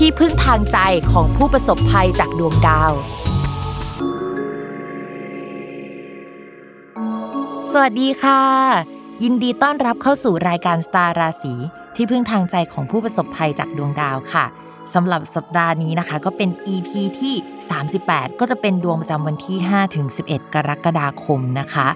ที่พึ่งทางใจของผู้ประสบภัยจากดวงดาว สวัสดีค่ะ ยินดีต้อนรับเข้าสู่รายการสตาร์ราศีที่พึ่งทางใจของผู้ประสบภัยจากดวงดาวค่ะสำหรับสัปดาห์นี้นะคะ ก็เป็น EP ที่ 38 ก็จะเป็นดวงประจำวันที่5ถึง11 กรกฎาคมนะคะ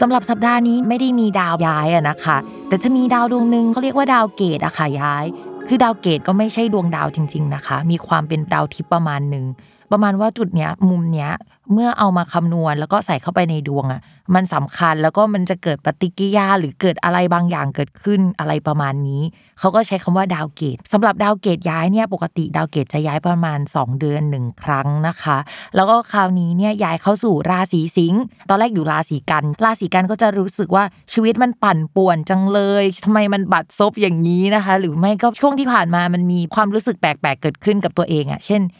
สำหรับสัปดาห์นี้ไม่ได้มีดาวย้ายอะนะคะ แต่จะมีดาวดวงหนึ่งเขาเรียกว่าดาวเกตุอะค่ะย้าย คือดาวเกตุก็ไม่ใช่ดวงดาวจริง ๆนะคะ มีความเป็นดาวทิพย์ประมาณหนึ่งประมาณว่าจุดเนี้ยมุมเนี้ย เมื่อเอามาคำนวณ แล้วก็ใส่เข้าไปในดวงอะค่ะ มันสำคัญแล้วก็มันจะเกิดปฏิกิริยาหรือเกิดอะไรบางอย่างเกิดขึ้นอะไรประมาณนี้ เขาก็ใช้คำว่าดาวเกตุสำหรับดาวเกตุย้ายเนี่ยปกติดาวเกตุจะย้ายประมาณ 2 เดือนหนึ่งครั้งนะคะ แล้วก็คราวนี้เนี่ยย้ายเข้าสู่ราศีสิงห์ตอนแรกอยู่ราศีกัน ราศีกันก็จะรู้สึกว่าชีวิตมันปั่นป่วนจังเลยทำไมมันบัดซบอย่างนี้นะคะ หรือไม่ก็ช่วงที่ผ่านมามันมีความรู้สึกแปลกๆเกิดขึ้นกับตัวเองอะ่ะ เช่น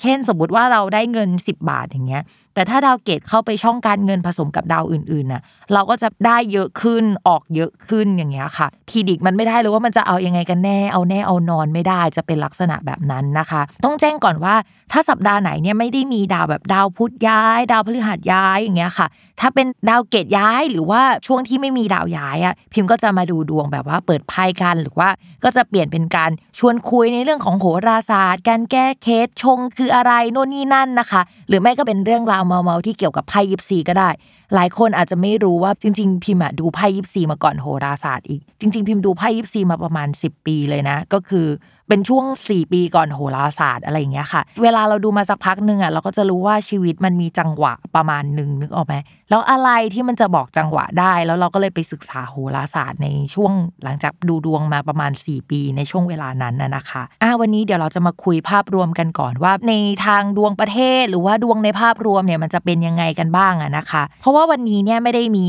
เช่นสมมติว่าเราได้เงิน 10 บาทอย่างเงี้ย แต่ถ้าดาวเกตุเข้าไปช่องการเงินผสมกับดาวอื่นๆน่ะเราก็จะได้เยอะขึ้นออกเยอะขึ้นอย่างเงี้ยค่ะ predict มันไม่ได้เลยว่ามันจะเอายังไงกันแน่เอาแน่เอานอนไม่ได้จะเป็นลักษณะแบบนั้นนะคะ ต้องแจ้งก่อนว่าถ้าสัปดาห์ไหนเนี่ยไม่ได้มีดาวแบบดาวพุธย้าย ดาวพฤหัสย้ายอย่างเงี้ยค่ะ ถ้าเป็นดาวเกตย้ายหรือว่าช่วงที่ไม่มีดาวย้ายอะพิมพ์ก็จะมาดูดวงแบบว่าเปิดไพ่กันหรือว่าก็จะเปลี่ยนเป็นการชวนคุยในเรื่องของโหราศาสตร์ การแก้เคสชงคืออะไรโน่นนี่นั่นนะคะ หรือไม่ก็เป็นเรื่องราวเมาเมาที่เกี่ยวกับไพ่ยิปซีก็ได้ หลายคนอาจจะไม่รู้ว่าจริง ๆ พิมพ์ดูไพ่ยิปซีมาก่อนโหราศาสตร์อีก จริง ๆ พิมพ์ดูไพ่ยิปซีมาประมาณ 10 ปีเลยนะ ก็คือ เป็นช่วง 4 ปีก่อนโหราศาสตร์อะไรอย่างเงี้ยค่ะ เวลาเราดูมาสักพักหนึ่งอะเราก็จะรู้ว่าชีวิตมันมีจังหวะประมาณหนึ่งนึกออกไหมแล้วอะไรที่มันจะบอกจังหวะได้ แล้วเราก็เลยไปศึกษาโหราศาสตร์ในช่วงหลังจากดูดวงมาประมาณ 4 ปีในช่วงเวลานั้นน่ะนะคะอ่าวันนี้เดี๋ยวเราจะมาคุยภาพรวมกันก่อนว่า ในทางดวงประเทศหรือว่าดวงในภาพรวมเนี่ยมันจะเป็นยังไงกันบ้างอะนะคะ เพราะว่าวันนี้เนี่ยไม่ได้มี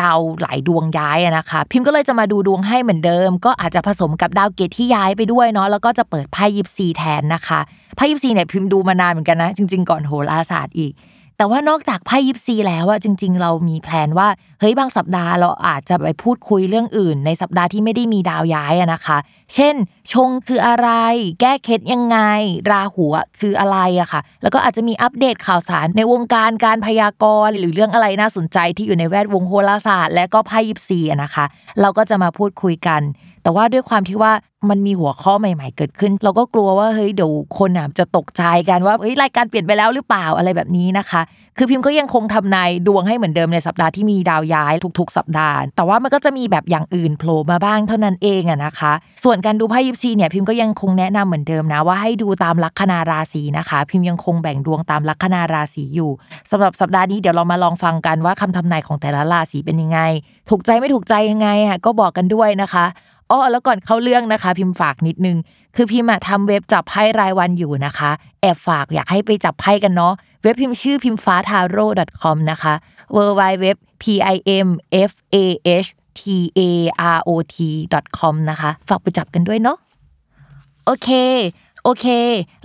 ดาวหลายดวงย้ายอะนะคะ พิมพ์ก็เลยจะมาดูดวงให้เหมือนเดิม ก็อาจจะผสมกับดาวเกตที่ย้ายไปด้วยเนาะแล้วก็จะเปิดไพ่ยิปซีแทนนะคะไพ่ยิปซีเนี่ยพิมพ์ดูมานานเหมือนกันนะ จริง ๆ ก่อนโหราศาสตร์อีก แต่ว่านอกจากไพ่ยิปซีแล้วอะจริง ๆ เรามีแพลนว่าเฮ้ยบางสัปดาห์เราอาจจะไปพูดคุยเรื่องอื่น ในสัปดาห์ที่ไม่ได้มีดาวย้ายอะนะคะ เช่น ชงคืออะไร แก้เคล็ดยังไง ราหูคืออะไรอะค่ะ แล้วก็อาจจะมีอัปเดตข่าวสารในวงการการพยากรณ์หรือเรื่องอะไรน่าสนใจที่อยู่ในแวดวงโหราศาสตร์ และก็ไพ่ยิปซีอะนะคะ เราก็จะมาพูดคุยกันแต่ว่าด้วยความที่ว่ามันมีหัวข้อใหม่ ๆ เกิดขึ้น เราก็กลัวว่าเฮ้ยเดี๋ยวคนอะจะตกใจกันว่าเฮ้ยรายการเปลี่ยนไปแล้วหรือเปล่าอะไรแบบนี้นะคะ คือพิมพ์ก็ยังคงทำนายดวงให้เหมือนเดิมในสัปดาห์ที่มีดาวย้ายทุก ๆ สัปดาห์ แต่ว่ามันก็จะมีแบบอย่างอื่นโผล่มาบ้างเท่านั้นเองอะนะคะ ส่วนการดูไพ่ยิปซีเนี่ยพิมพ์ก็ยังคงแนะนำเหมือนเดิมนะว่าให้ดูตามลัคนาราศีนะคะ พิมพ์ยังคงแบ่งดวงตามลัคนาราศีอยู่สำหรับสัปดาห์นี้เดี๋ยวเรามาลองฟังกันว่าคำทำนายของแต่ละราศีเป็นยังไง ถูกใจไม่ถูกใจยังไงอะก็บอกกันด้วยนะคะ อ้อแล้วก่อนเข้าเรื่องนะคะ พิมพ์ฝากนิดนึง คือพิมพ์อะทำเว็บจับไพ่รายวันอยู่นะคะ แอบฝากอยากให้ไปจับไพ่กันเนาะเว็บพิมพ์ชื่อพิมฟ้าทาโร่ .com นะคะ w w w p i m f a h t a r o t com นะคะ ฝากไปจับกันด้วยเนาะโอเคโอเค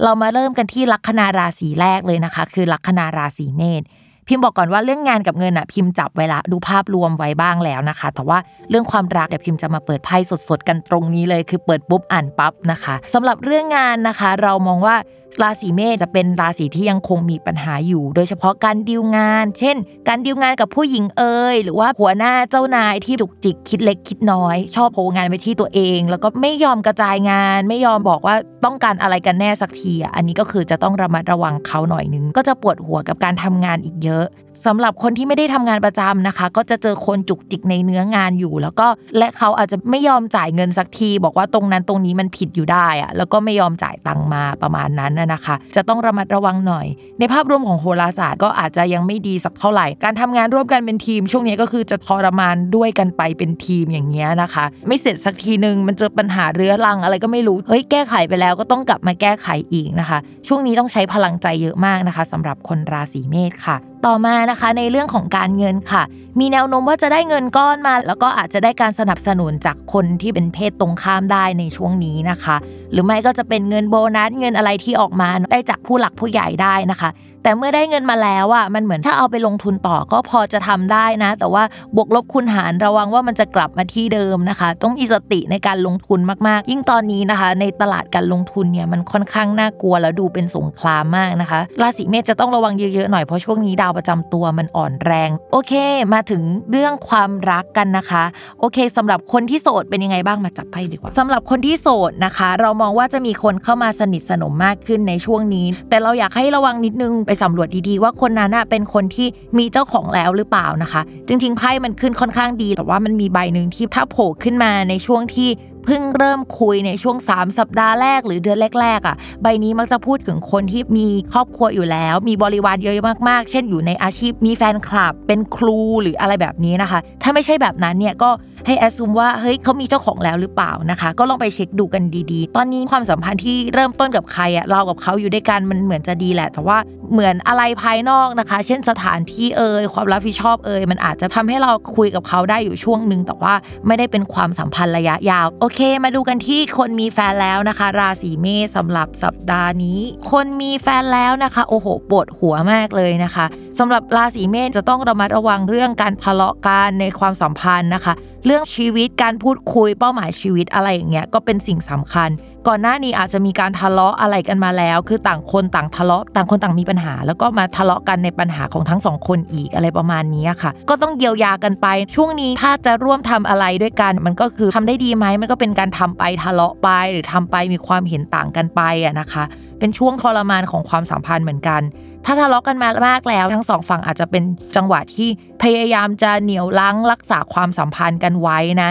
เรามาเริ่มกันที่ลัคนาราศีแรกเลยนะคะ คือลัคนาราศีเมษ พิมพ์บอกก่อนว่าเรื่องงานกับเงินอะพิมพ์จับไว้ละดูภาพรวมไว้บ้างแล้วนะคะ แต่ว่าเรื่องความรักเดี๋ยวพิมพ์จะมาเปิดไพ่สดๆกันตรงนี้เลย คือเปิดปุ๊บอ่านปั๊บนะคะสำหรับเรื่องงานนะคะ เรามองว่า ราศีเมษจะเป็นราศีที่ยังคงมีปัญหาอยู่ โดยเฉพาะการดีลงาน เช่น การดีลงานกับผู้หญิงเอ่ยหรือว่าหัวหน้าเจ้านายที่จุกจิกคิดเล็กคิดน้อย ชอบโผงานไปที่ตัวเอง แล้วก็ไม่ยอมกระจายงาน ไม่ยอมบอกว่าต้องการอะไรกันแน่สักทีอะอันนี้ก็คือจะต้องระมัดระวังเขาหน่อยนึงก็จะปวดหัวกับการทำงานอีกเยอะ สำหรับคนที่ไม่ได้ทำงานประจำนะคะ ก็จะเจอคนจุกจิกในเนื้องานอยู่ แล้วก็และเขาอาจจะไม่ยอมจ่ายเงินสักที บอกว่าตรงนั้นตรงนี้มันผิดอยู่ได้อะแล้วก็ไม่ยอมจ่ายตังมาประมาณนั้นนะคะ จะต้องระมัดระวังหน่อย ในภาพรวมของโหราศาสตร์ก็อาจจะยังไม่ดีสักเท่าไหร่ การทำงานร่วมกันเป็นทีม ช่วงนี้ก็คือจะทรมานด้วยกันไปเป็นทีมอย่างเงี้ยนะคะ ไม่เสร็จสักทีนึงมันเจอปัญหาเรื้อรังอะไรก็ไม่รู้เฮ้ยแก้ไขไปแล้วก็ต้องกลับมาแก้ไขอีกนะคะ ช่วงนี้ต้องใช้พลังใจเยอะมากนะคะสำหรับคนราศีเมษค่ะต่อมานะคะในเรื่องของการเงินค่ะ มีแนวโน้มว่าจะได้เงินก้อนมา แล้วก็อาจจะได้การสนับสนุนจากคนที่เป็นเพศตรงข้ามได้ในช่วงนี้นะคะ หรือไม่ก็จะเป็นเงินโบนัสเงินอะไรที่ออกมาได้จากผู้หลักผู้ใหญ่ได้นะคะ แต่เมื่อได้เงินมาแล้วอะมันเหมือนถ้าเอาไปลงทุนต่อก็พอจะทำได้นะ แต่ว่าบวกลบคูณหารระวังว่ามันจะกลับมาที่เดิมนะคะ ต้องมีสติในการลงทุนมากๆ ยิ่งตอนนี้นะคะ ในตลาดการลงทุนเนี่ยมันค่อนข้างน่ากลัวแล้วดูเป็นสงครามมากนะคะราศีเมษจะต้องระวังเยอะๆหน่อยเพราะช่วงนี้ดาวประจำตัวมันอ่อนแรง โอเค มาถึงเรื่องความรักกันนะคะ โอเคสำหรับคนที่โสดเป็นยังไงบ้างมาจับไพ่ดีกว่าสำหรับคนที่โสดนะคะ เรามองว่าจะมีคนเข้ามาสนิทสนมมากขึ้นในช่วงนี้ แต่เราอยากให้ระวังนิดนึงไปสำรวจดีๆ ว่าคนนั้นเป็นคนที่มีเจ้าของแล้วหรือเปล่านะคะ จริงๆไพ่มันขึ้นค่อนข้างดี แต่ว่ามันมีใบหนึ่งที่ถ้าโผล่ขึ้นมาในช่วงที่ เพิ่งเริ่มคุยในช่วง 3 สัปดาห์แรกหรือเดือนแรกๆอะใบนี้มักจะพูดถึงคนที่มีครอบครัวอยู่แล้ว มีบริวารเยอะมากๆ เช่นอยู่ในอาชีพมีแฟนคลับ เป็นครูหรืออะไรแบบนี้นะคะ ถ้าไม่ใช่แบบนั้นเนี่ยก็ให้แอสซูมว่าเฮ้ยเขามีเจ้าของแล้วหรือเปล่านะคะ ก็ลองไปเช็คดูกันดีๆ ตอนนี้ความสัมพันธ์ที่เริ่มต้นกับใครอะเรากับเขาอยู่ด้วยกันมันเหมือนจะดีแหละ แต่ว่าเหมือนอะไรภายนอกนะคะ เช่นสถานที่เอ่ยความรับผิดชอบเอ่ยมันอาจจะทำให้เราคุยกับเขาได้อยู่ช่วงหนึ่งแต่ว่าไม่ได้เป็นความสัมพันธ์ระยะยาวโอเคมาดูกันที่คนมีแฟนแล้วนะคะ ราศีเมษสำหรับสัปดาห์นี้ คนมีแฟนแล้วนะคะ โอ้โหปวดหัวมากเลยนะคะ สำหรับราศีเมษจะต้องระมัดระวังเรื่องการทะเลาะกันในความสัมพันธ์นะคะ เรื่องชีวิตการพูดคุยเป้าหมายชีวิตอะไรอย่างเงี้ยก็เป็นสิ่งสำคัญ ก่อนหน้านี้อาจจะมีการทะเลาะอะไรกันมาแล้ว คือต่างคนต่างทะเลาะต่างคนต่างมีปัญหา แล้วก็มาทะเลาะกันในปัญหาของทั้งสองคนอีกอะไรประมาณนี้ค่ะ ก็ต้องเยียวยากันไป ช่วงนี้ถ้าจะร่วมทำอะไรด้วยกัน มันก็คือทำได้ดีไหมมันก็เป็นการทำไปทะเลาะไป หรือทำไปมีความเห็นต่างกันไปอะนะคะ เป็นช่วงทรมานของความสัมพันธ์เหมือนกัน ถ้าทะเลาะกันมามากแล้ว ทั้งสองฝั่งอาจจะเป็นจังหวะที่พยายามจะเหนียวลังรักษาความสัมพันธ์กันไว้นะ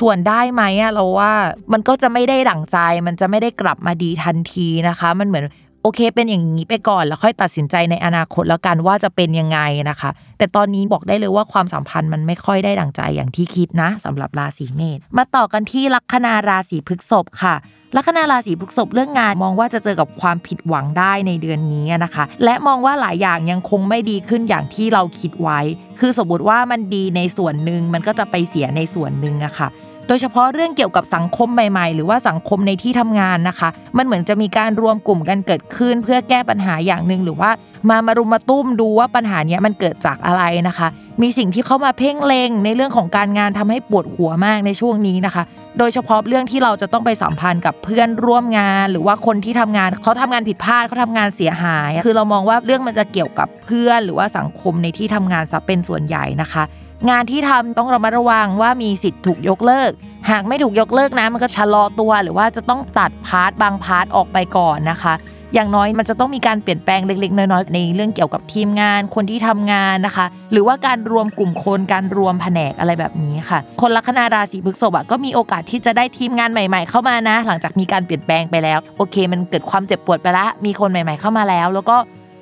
ส่วนได้ไหมอะเราว่ามันก็จะไม่ได้ดั่งใจ มันจะไม่ได้กลับมาดีทันทีนะคะ มันเหมือน โอเค เป็นอย่างนี้ไปก่อนแล้วค่อยตัดสินใจในอนาคตแล้วกันว่าจะเป็นยังไงนะคะ แต่ตอนนี้บอกได้เลยว่าความสัมพันธ์มันไม่ค่อยได้ดั่งใจอย่างที่คิดนะสำหรับราศีเมษมาต่อกันที่ลัคนาราศีพฤษภค่ะลัคนาราศีพฤษภเรื่องงานมองว่าจะเจอกับความผิดหวังได้ในเดือนนี้นะคะ และมองว่าหลายอย่างยังคงไม่ดีขึ้นอย่างที่เราคิดไว้ คือสมมติว่ามันดีในส่วนหนึ่งมันก็จะไปเสียในส่วนหนึ่งอะค่ะ โดยเฉพาะเรื่องเกี่ยวกับสังคมใหม่ ๆ หรือว่าสังคมในที่ทำงานนะคะ มันเหมือนจะมีการรวมกลุ่มกันเกิดขึ้น เพื่อแก้ปัญหาอย่างหนึ่งหรือว่ามามารุมมาตุ้มดูว่าปัญหานี้มันเกิดจากอะไรนะคะ มีสิ่งที่เข้ามาเพ่งเล็งในเรื่องของการงานทำให้ปวดหัวมากในช่วงนี้นะคะ โดยเฉพาะเรื่องที่เราจะต้องไปสัมพันธ์กับเพื่อนร่วมงาน หรือว่าคนที่ทำงานเขาทำงานผิดพลาดเขาทำงานเสียหาย คือเรามองว่าเรื่องมันจะเกี่ยวกับเพื่อน หรือว่าสังคมในที่ทำงานซะเป็นส่วนใหญ่นะคะ งานที่ทำต้องระมัดระวังว่ามีสิทธิ์ถูกยกเลิก หากไม่ถูกยกเลิกนะมันก็ชะลอตัว หรือว่าจะต้องตัด part บาง part ออกไปก่อนนะคะ อย่างน้อยมันจะต้องมีการเปลี่ยนแปลงเล็กๆ น้อยๆในเรื่องเกี่ยวกับทีมงานคนที่ทำงานนะคะ หรือว่าการรวมกลุ่มคนการรวมแผนกอะไรแบบนี้ค่ะ คนลัคนาราศีพฤษภอะก็มีโอกาสที่จะได้ทีมงานใหม่ ๆ เข้ามานะ หลังจากมีการเปลี่ยนแปลงไปแล้ว โอเค มันเกิดความเจ็บปวดไปแล้วมีคนใหม่ ๆเข้ามาแล้ว แล้วก็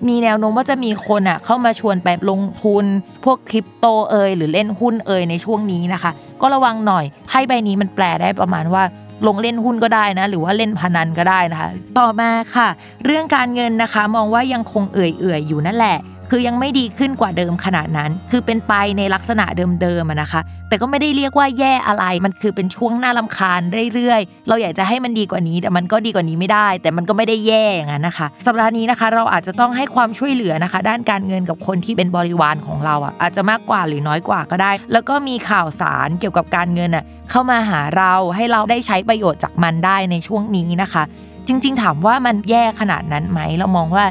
มีแนวโน้มว่าจะมีคนอะเข้ามาชวนไปลงทุน พวกคริปโตเอยหรือเล่นหุ้นเอยในช่วงนี้นะคะ ก็ระวังหน่อยไพ่ใบนี้มันแปลได้ประมาณว่าลงเล่นหุ้นก็ได้นะ หรือว่าเล่นพนันก็ได้นะคะ ต่อมาค่ะ เรื่องการเงินนะคะ มองว่ายังคงเอื่อยๆอยู่นั่นแหละ คือยังไม่ดีขึ้นกว่าเดิมขนาดนั้น คือเป็นไปในลักษณะเดิมๆนะคะ แต่ก็ไม่ได้เรียกว่าแย่อะไร มันคือเป็นช่วงหน้าลำคาญเรื่อยๆ เราอยากจะให้มันดีกว่านี้ แต่มันก็ดีกว่านี้ไม่ได้ แต่มันก็ไม่ได้แย่อย่างนั้นนะคะ สัปดาห์นี้นะคะ เราอาจจะต้องให้ความช่วยเหลือนะคะ ด้านการเงินกับคนที่เป็นบริวารของเราอะอาจจะมากกว่าหรือน้อยกว่าก็ได้ แล้วก็มีข่าวสารเกี่ยวกับการเงินอะเข้ามาหาเราให้เราได้ใช้ประโยชน์จากมันได้ในช่วงนี้นะคะ จริง ๆ ถามว่ามันแย่ขนาดนั้นไหมเรามองว่า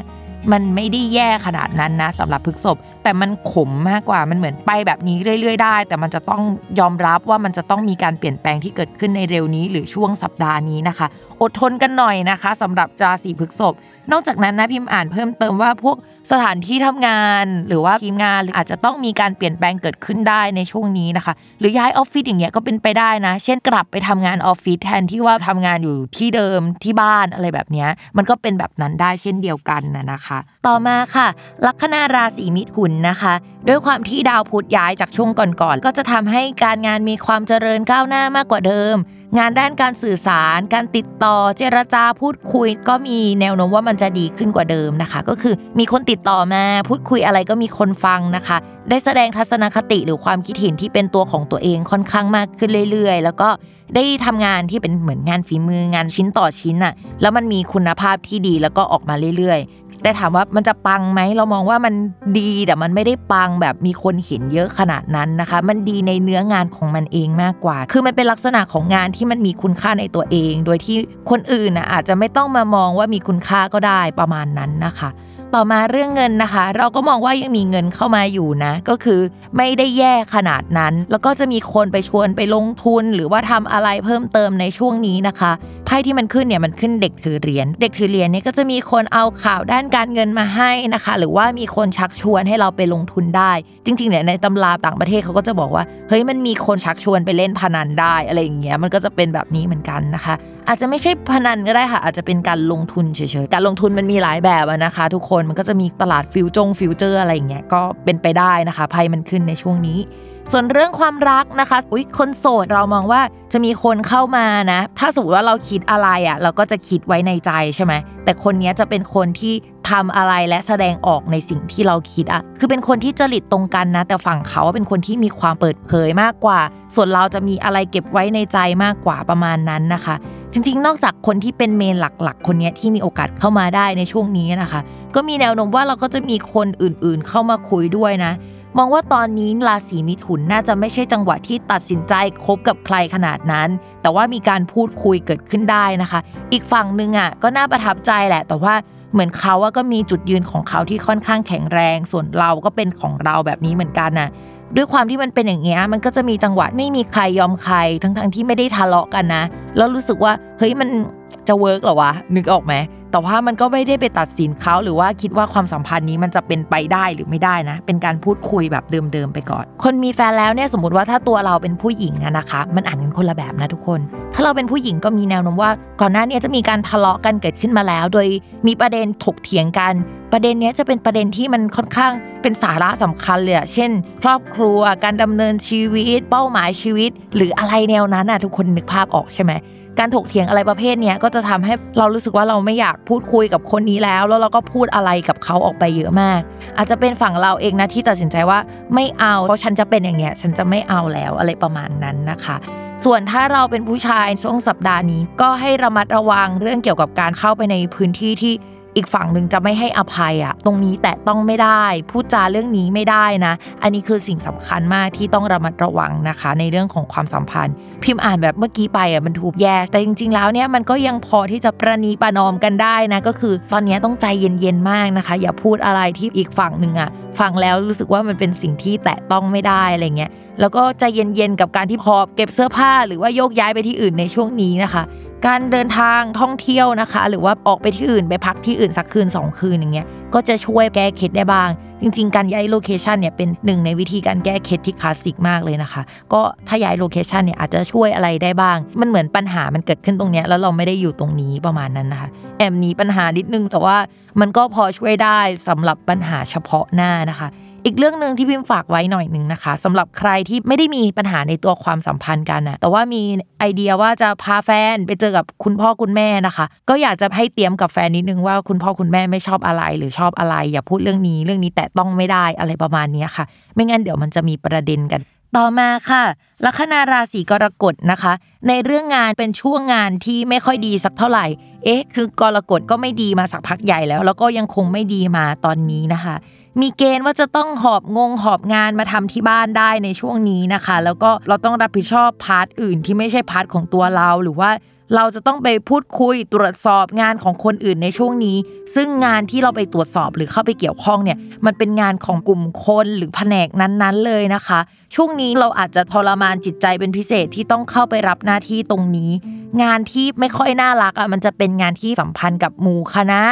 มันไม่ได้แย่ขนาดนั้นนะสำหรับพฤกษบแต่มันขมมากกว่ามันเหมือนไปแบบนี้เรื่อย ๆ ได้ แต่มันจะต้องยอมรับว่ามันจะต้องมีการเปลี่ยนแปลงที่เกิดขึ้นในเร็วนี้หรือช่วงสัปดาห์นี้นะคะ อดทนกันหน่อยนะคะสำหรับราศีพฤกษภนอกจากนั้นนะพิมพ์อ่านเพิ่มเติมว่าพวก สถานที่ทำงานหรือว่าทีมงานอาจจะต้องมีการเปลี่ยนแปลงเกิดขึ้นได้ในช่วงนี้นะคะ หรือย้ายออฟฟิศอย่างเงี้ยก็เป็นไปได้นะ เช่นกลับไปทำงานออฟฟิศแทนที่ว่าทำงานอยู่ที่เดิมที่บ้านอะไรแบบเนี้ยมันก็เป็นแบบนั้นได้เช่นเดียวกันนะนะคะ ต่อมาค่ะ ลัคนาราศีมิถุนนะคะ ด้วยความที่ดาวพุธย้ายจากช่วงก่อนๆก็จะทำให้การงานมีความเจริญก้าวหน้ามากกว่าเดิมงานด้านการสื่อสาร การติดต่อเจรจาพูดคุย ก็มีแนวโน้มว่ามันจะดีขึ้นกว่าเดิมนะคะ ก็คือมีคนติดต่อมาพูดคุยอะไรก็มีคนฟังนะคะ ได้แสดงทัศนคติหรือความคิดเห็นที่เป็นตัวของตัวเองค่อนข้างมากขึ้นเรื่อยๆ แล้วก็ได้ทำงานที่เป็นเหมือนงานฝีมืองานชิ้นต่อชิ้นอะแล้วมันมีคุณภาพที่ดีแล้วก็ออกมาเรื่อยๆ แต่ถามว่ามันจะปังไหมเรามองว่ามันดีแต่มันไม่ได้ปังแบบมีคนเห็นเยอะขนาดนั้นนะคะ มันดีในเนื้องานของมันเองมากกว่า คือมันเป็นลักษณะของงานที่มันมีคุณค่าในตัวเอง โดยที่คนอื่นนะอาจจะไม่ต้องมามองว่ามีคุณค่าก็ได้ประมาณนั้นนะคะ ต่อมาเรื่องเงินนะคะ เราก็มองว่ายังมีเงินเข้ามาอยู่นะ ก็คือไม่ได้แย่ขนาดนั้น แล้วก็จะมีคนไปชวนไปลงทุน หรือว่าทำอะไรเพิ่มเติมในช่วงนี้นะคะไพ่ที่มันขึ้นเนี่ยมันขึ้นเด็กถือเหรียญเด็กถือเหรียญเนี่ยก็จะมีคนเอาข่าวด้านการเงินมาให้นะคะ หรือว่ามีคนชักชวนให้เราไปลงทุนได้ จริงๆเนี่ยในตำราต่างประเทศเขาก็จะบอกว่าเฮ้ยมันมีคนชักชวนไปเล่นพนันได้อะไรอย่างเงี้ยมันก็จะเป็นแบบนี้เหมือนกันนะคะ อาจจะไม่ใช่พนันก็ได้ค่ะ อาจจะเป็นการลงทุนเฉยๆ การลงทุนมันมีหลายแบบนะคะ ทุกคนมันก็จะมีตลาดฟิวจงฟิวเจอร์อะไรอย่างเงี้ยก็เป็นไปได้นะคะไพ่มันขึ้นในช่วงนี้ ส่วนเรื่องความรักนะคะอุ๊ยคนโสดเรามองว่าจะมีคนเข้ามานะ ถ้าสมมติว่าเราคิดอะไรอะ เราก็จะคิดไว้ในใจใช่ไหมแต่คนนี้จะเป็นคนที่ทำอะไรและแสดงออกในสิ่งที่เราคิดอะคือเป็นคนที่จริตตรงกันนะ แต่ฝั่งเขาเป็นคนที่มีความเปิดเผยมากกว่า ส่วนเราจะมีอะไรเก็บไว้ในใจมากกว่าประมาณนั้นนะคะ จริงๆ นอกจากคนที่เป็นเมนหลักๆ คนนี้ที่มีโอกาสเข้ามาได้ในช่วงนี้นะคะ ก็มีแนวโน้มว่าเราก็จะมีคนอื่นๆ เข้ามาคุยด้วยนะ มองว่าตอนนี้ราศีมิถุนน่าจะไม่ใช่จังหวะที่ตัดสินใจคบกับใครขนาดนั้น แต่ว่ามีการพูดคุยเกิดขึ้นได้นะคะ อีกฝั่งหนึ่งอะก็น่าประทับใจแหละ แต่ว่าเหมือนเขาว่าก็มีจุดยืนของเขาที่ค่อนข้างแข็งแรง ส่วนเราก็เป็นของเราแบบนี้เหมือนกันน่ะ ด้วยความที่มันเป็นอย่างเงี้ยมันก็จะมีจังหวะไม่มีใครยอมใคร ทั้งๆที่ไม่ได้ทะเลาะกันนะ แล้วรู้สึกว่าเฮ้ยมันจะเวิร์กหรอวะนึกออกไหมแต่ว่ามันก็ไม่ได้ไปตัดสินเขาหรือว่าคิดว่าความสัมพันธ์นี้มันจะเป็นไปได้หรือไม่ได้นะ เป็นการพูดคุยแบบเดิมๆไปก่อน คนมีแฟนแล้วเนี่ยสมมติว่าถ้าตัวเราเป็นผู้หญิงอะนะคะ มันอ่านกันคนละแบบนะทุกคน ถ้าเราเป็นผู้หญิงก็มีแนวโน้มว่า ก่อนหน้านี้จะมีการทะเลาะกันเกิดขึ้นมาแล้ว โดยมีประเด็นถกเถียงกัน ประเด็นนี้จะเป็นประเด็นที่มันค่อนข้างเป็นสาระสำคัญเลยอะเช่น ครอบครัวการดำเนินชีวิต เป้าหมายชีวิต หรืออะไรแนวนั้นอะทุกคนนึกภาพออกใช่ไหมการถกเถียงอะไรประเภทนี้ก็จะทำให้เรารู้สึกว่าเราไม่อยากพูดคุยกับคนนี้แล้ว แล้วเราก็พูดอะไรกับเขาออกไปเยอะมาก อาจจะเป็นฝั่งเราเองนะที่ตัดสินใจว่าไม่เอาเพราะฉันจะเป็นอย่างเงี้ยฉันจะไม่เอาแล้วอะไรประมาณนั้นนะคะ ส่วนถ้าเราเป็นผู้ชายช่วงสัปดาห์นี้ ก็ให้ระมัดระวังเรื่องเกี่ยวกับการเข้าไปในพื้นที่ที่ อีกฝั่งหนึ่งจะไม่ให้อภัยอะตรงนี้แตะต้องไม่ได้ พูดจาเรื่องนี้ไม่ได้นะ อันนี้คือสิ่งสำคัญมากที่ต้องระมัดระวังนะคะ ในเรื่องของความสัมพันธ์ พิมพ์อ่านแบบเมื่อกี้ไปอะมันถูกแย่แต่จริง ๆ แล้วเนี่ยมันก็ยังพอที่จะประนีประนอมกันได้นะก็คือ ตอนนี้ต้องใจเย็นๆมากนะคะ อย่าพูดอะไรที่อีกฝั่งหนึ่งอะฟังแล้วรู้สึกว่ามันเป็นสิ่งที่แตะต้องไม่ได้อะไรเงี้ยแล้วก็ใจเย็นๆกับการที่พอเก็บเสื้อผ้าหรือว่าโยกย้ายไปที่อื่นในช่วงนี้นะคะ การเดินทางท่องเที่ยวนะคะ หรือว่าออกไปที่อื่นไปพักที่อื่นสักคืน 2 คืนอย่างเงี้ยก็จะช่วยแก้เคล็ดได้บ้าง จริง ๆ การย้าย location เนี่ยเป็นหนึ่งในวิธีการแก้เคล็ดที่คลาสสิกมากเลยนะคะ ก็ถ้าย้าย location เนี่ยอาจจะช่วยอะไรได้บ้าง มันเหมือนปัญหามันเกิดขึ้นตรงเนี้ยแล้วเราไม่ได้อยู่ตรงนี้ประมาณนั้นนะคะ แอบหนีปัญหานิดนึงแต่ว่ามันก็พอช่วยได้สำหรับปัญหาเฉพาะหน้านะคะ อีกเรื่องหนึ่งที่พิมฝากไว้หน่อยหนึ่งนะคะสำหรับใครที่ไม่ได้มีปัญหาในตัวความสัมพันธ์กันนะแต่ว่ามีไอเดียว่าจะพาแฟนไปเจอกับคุณพ่อคุณแม่นะคะ ก็อยากจะให้เตรียมกับแฟนนิดนึงว่าคุณพ่อคุณแม่ไม่ชอบอะไรหรือชอบอะไร อย่าพูดเรื่องนี้เรื่องนี้แตะต้องไม่ได้อะไรประมาณนี้ค่ะ ไม่งั้นเดี๋ยวมันจะมีประเด็นกันต่อมาค่ะลัคนาราศีกรกฎนะคะ ในเรื่องงานเป็นช่วงงานที่ไม่ค่อยดีสักเท่าไหร่ เอ๊ะ คือกรกฎก็ไม่ดีมาสักพักใหญ่แล้ว แล้วก็ยังคงไม่ดีมาตอนนี้นะคะ มีเกณฑ์ว่าจะต้องหอบงงหอบงานมาทำที่บ้านได้ในช่วงนี้นะคะ แล้วก็เราต้องรับผิดชอบ part อื่นที่ไม่ใช่ part ของตัวเราหรือว่าเราจะต้องไปพูดคุยตรวจสอบงานของคนอื่นในช่วงนี้ ซึ่งงานที่เราไปตรวจสอบหรือเข้าไปเกี่ยวข้องเนี่ย มันเป็นงานของกลุ่มคนหรือแผนกนั้นๆเลยนะคะ ช่วงนี้เราอาจจะทรมานจิตใจเป็นพิเศษที่ต้องเข้าไปรับหน้าที่ตรงนี้ งานที่ไม่ค่อยน่ารักอะมันจะเป็นงานที่สัมพันธ์กับหมู่คณะ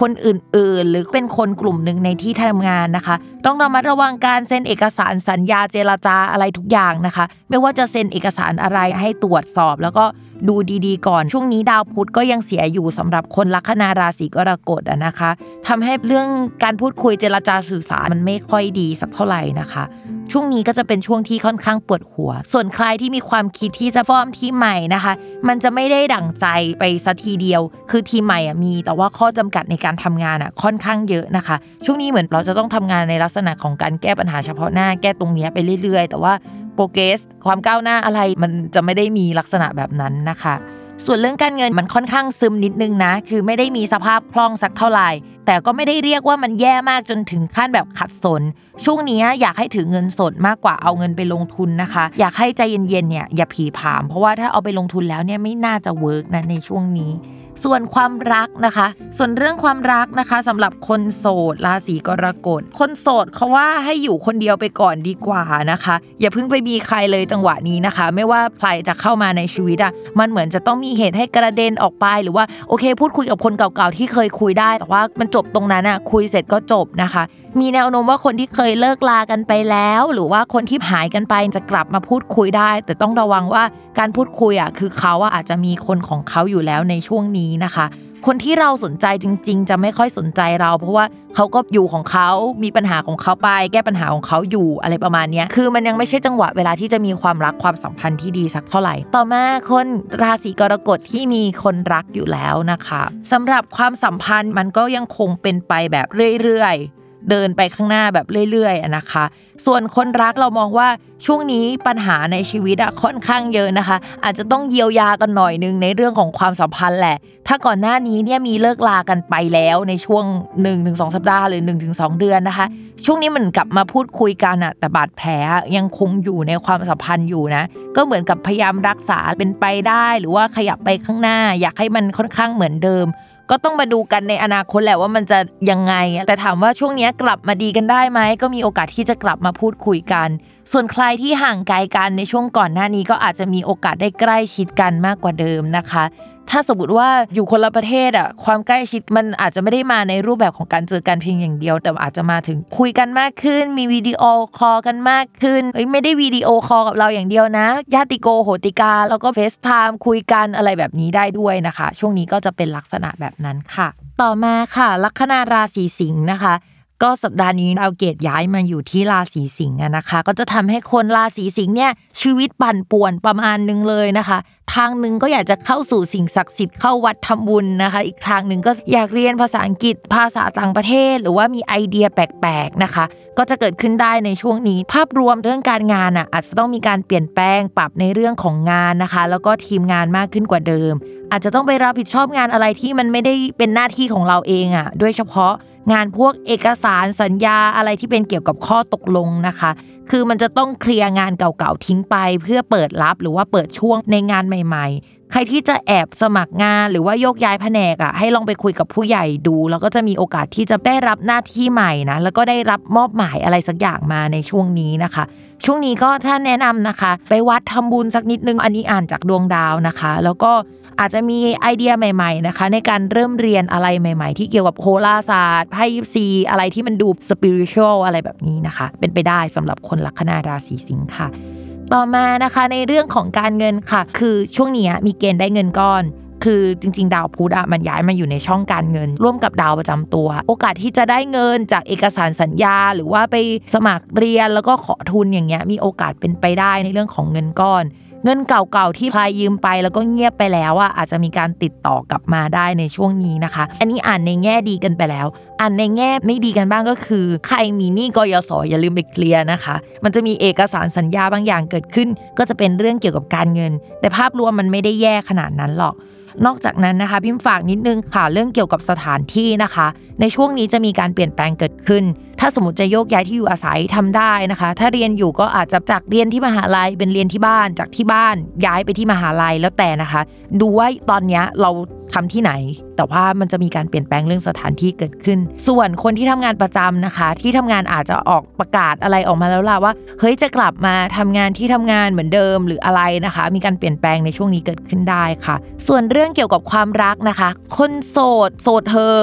คนอื่นๆ หรือเป็นคนกลุ่มหนึ่งในที่ทำงานนะคะ ต้องระมัดระวังการเซ็นเอกสารสัญญาเจรจาอะไรทุกอย่างนะคะ ไม่ว่าจะเซ็นเอกสารอะไรให้ตรวจสอบ แล้วก็ดูดีๆ ก่อน ช่วงนี้ดาวพุธก็ยังเสียอยู่สำหรับคนลัคนาราศีกรกฎนะคะทำให้เรื่องการพูดคุยเจรจาสื่อสารมันไม่ค่อยดีสักเท่าไหร่นะคะ ช่วงนี้ก็จะเป็นช่วงที่ค่อนข้างปวดหัว ส่วนใครที่มีความคิดที่จะฟอร์มทีมใหม่นะคะ มันจะไม่ได้ดั่งใจไปสัทีเดียว คือทีมใหม่อะมี แต่ว่าข้อจำกัดในการทำงานอะค่อนข้างเยอะนะคะ ช่วงนี้เหมือนเราจะต้องทำงานในลักษณะของการแก้ปัญหาเฉพาะหน้าแก้ตรงนี้ไปเรื่อย ๆ แต่ว่าโปรเกรสความก้าวหน้าอะไรมันจะไม่ได้มีลักษณะแบบนั้นนะคะ ส่วนเรื่องการเงินมันค่อนข้างซึมนิดนึงนะ คือไม่ได้มีสภาพคล่องสักเท่าไหร่ แต่ก็ไม่ได้เรียกว่ามันแย่มากจนถึงขั้นแบบขัดสน ช่วงนี้อยากให้ถือเงินสดมากกว่าเอาเงินไปลงทุนนะคะ อยากให้ใจเย็นๆเนี่ยอย่าผีผาม เพราะว่าถ้าเอาไปลงทุนแล้วเนี่ยไม่น่าจะเวิร์กนะในช่วงนี้ ส่วนความรักนะคะ ส่วนเรื่องความรักนะคะสำหรับคนโสดราศีกรกฎ คนโสดเขาว่าให้อยู่คนเดียวไปก่อนดีกว่านะคะ อย่าเพิ่งไปมีใครเลยจังหวะนี้นะคะ ไม่ว่าใครจะเข้ามาในชีวิตอะมันเหมือนจะต้องมีเหตุให้กระเด็นออกไปหรือว่าโอเค พูดคุยกับคนเก่าๆที่เคยคุยได้ แต่ว่ามันจบตรงนั้นอะคุยเสร็จก็จบนะคะ มีแนวโน้มว่าคนที่เคยเลิกลากันไปแล้ว หรือว่าคนที่หายกันไปจะกลับมาพูดคุยได้ แต่ต้องระวังว่าการพูดคุยอะคือเขาอะอาจจะมีคนของเขาอยู่แล้วในช่วงนี้นะคะ คนที่เราสนใจจริง ๆ จะไม่ค่อยสนใจเรา เพราะว่าเขาก็อยู่ของเขา มีปัญหาของเขาไป แก้ปัญหาของเขาอยู่อะไรประมาณนี้คือมันยังไม่ใช่จังหวะเวลาที่จะมีความรักความสัมพันธ์ที่ดีสักเท่าไหร่ ต่อมาคนราศีกรกฎที่มีคนรักอยู่แล้วนะคะสำหรับความสัมพันธ์มันก็ยังคงเป็นไปแบบเรื่อยๆ เดินไปข้างหน้าแบบเรื่อยๆนะคะ ส่วนคนรักเรามองว่าช่วงนี้ปัญหาในชีวิตอะค่อนข้างเยอะนะคะ อาจจะต้องเยียวยากันหน่อยนึงในเรื่องของความสัมพันธ์แหละ ถ้าก่อนหน้านี้เนี่ยมีเลิกลากันไปแล้วในช่วง1นถึงสสัปดาห์หรือ1นถึงสเดือนนะคะ ช่วงนี้มันกลับมาพูดคุยกันอะแต่บาดแผลยังคงอยู่ในความสัมพันธ์อยู่นะ ก็เหมือนกับพยายามรักษาเป็นไปได้ หรือว่าขยับไปข้างหน้า อยากให้มันค่อนข้างเหมือนเดิม ก็ต้องมาดูกันในอนาคตแหละว่ามันจะยังไง แต่ถามว่าช่วงนี้กลับมาดีกันได้ไหมก็มีโอกาสที่จะกลับมาพูดคุยกัน ส่วนใครที่ห่างไกลกันในช่วงก่อนหน้านี้ก็อาจจะมีโอกาสได้ใกล้ชิดกันมากกว่าเดิมนะคะ ถ้าสมมติว่าอยู่คนละประเทศอะความใกล้ชิดมันอาจจะไม่ได้มาในรูปแบบของการเจอกันเพียงอย่างเดียว แต่อาจจะมาถึงคุยกันมากขึ้น มีวิดีโอคอลกันมากขึ้นเอ้ยไม่ได้วิดีโอคอลกับเราอย่างเดียวนะ ญาติโกโหติกา แล้วก็ FaceTime คุยกันอะไรแบบนี้ได้ด้วยนะคะ ช่วงนี้ก็จะเป็นลักษณะแบบนั้นค่ะ ต่อมาค่ะ ลัคนาราศีสิงห์นะคะ ก็สัปดาห์นี้ดาวเกตุย้ายมาอยู่ที่ราศีสิงห์อะนะคะ ก็จะทำให้คนราศีสิงห์เนี่ยชีวิตปั่นป่วนประมาณนึงเลยนะคะ ทางหนึ่งก็อยากจะเข้าสู่สิ่งศักดิ์สิทธิ์เข้าวัดทำบุญนะคะ อีกทางหนึ่งก็อยากเรียนภาษาอังกฤษภาษาต่างประเทศ หรือว่ามีไอเดียแปลกๆนะคะ ก็จะเกิดขึ้นได้ในช่วงนี้ ภาพรวมเรื่องการงานอะอาจจะต้องมีการเปลี่ยนแปลงปรับในเรื่องของงานนะคะ แล้วก็ทีมงานมากขึ้นกว่าเดิม อาจจะต้องไปรับผิดชอบงานอะไรที่มันไม่ได้เป็นหน้าที่ของเราเองอะโดยเฉพาะ งานพวกเอกสารสัญญาอะไรที่เป็นเกี่ยวกับข้อตกลงนะคะ คือมันจะต้องเคลียร์งานเก่าๆทิ้งไป เพื่อเปิดรับหรือว่าเปิดช่วงในงานใหม่ ๆ ใครที่จะแอบสมัครงานหรือว่าโยกย้ายแผนกอะให้ลองไปคุยกับผู้ใหญ่ดู แล้วก็จะมีโอกาสที่จะได้รับหน้าที่ใหม่นะแล้วก็ได้รับมอบหมายอะไรสักอย่างมาในช่วงนี้นะคะ ช่วงนี้ก็ถ้าแนะนำนะคะ ไปวัดทำบุญสักนิดนึงอันนี้อ่านจากดวงดาวนะคะ แล้วก็อาจจะมีไอเดียใหม่ ๆนะคะ ในการเริ่มเรียนอะไรใหม่ ๆ ที่เกี่ยวกับโหราศาสตร์ไพ่ยิปซีอะไรที่มันดูสปิริตชัลอะไรแบบนี้นะคะ เป็นไปได้สำหรับคนลัคนาราศีสิงค์ค่ะ ต่อมานะคะในเรื่องของการเงินค่ะ คือช่วงนี้มีเกณฑ์ได้เงินก้อนคือจริง ๆ ดาวพุธอะมันย้ายมาอยู่ในช่องการเงิน ร่วมกับดาวประจำตัว โอกาสที่จะได้เงินจากเอกสารสัญญา หรือว่าไปสมัครเรียนแล้วก็ขอทุนอย่างเงี้ยมีโอกาสเป็นไปได้ในเรื่องของเงินก้อน เงินเก่าๆที่ใครยืมไปแล้วก็เงียบไปแล้วอะอาจจะมีการติดต่อกลับมาได้ในช่วงนี้นะคะ อันนี้อ่านในแง่ดีกันไปแล้ว อ่านในแง่ไม่ดีกันบ้างก็คือ ใครมีหนี้กยศอย่าลืมไปเคลียร์นะคะ มันจะมีเอกสารสัญญาบางอย่างเกิดขึ้น ก็จะเป็นเรื่องเกี่ยวกับการเงิน แต่ภาพรวมมันไม่ได้แย่ขนาดนั้นหรอกนอกจากนั้นนะคะพิมพ์ฝากนิดนึงค่ะเรื่องเกี่ยวกับสถานที่นะคะ ในช่วงนี้จะมีการเปลี่ยนแปลงเกิดขึ้นถ้าสมมติจะโยกย้ายที่อยู่อาศัยทำได้นะคะ ถ้าเรียนอยู่ก็อาจจะจากเรียนที่มหาลัยเป็นเรียนที่บ้านจากที่บ้านย้ายไปที่มหาลัยแล้วแต่นะคะ ดูว่าตอนนี้เราทำที่ไหน แต่ว่ามันจะมีการเปลี่ยนแปลงเรื่องสถานที่เกิดขึ้น ส่วนคนที่ทำงานประจำนะคะ ที่ทำงานอาจจะออกประกาศอะไรออกมาแล้วล่ะว่า เฮ้ยจะกลับมาทำงานที่ทำงานเหมือนเดิมหรืออะไรนะคะ มีการเปลี่ยนแปลงในช่วงนี้เกิดขึ้นได้ค่ะ ส่วนเรื่องเกี่ยวกับความรักนะคะ คนโสดโสดเธอ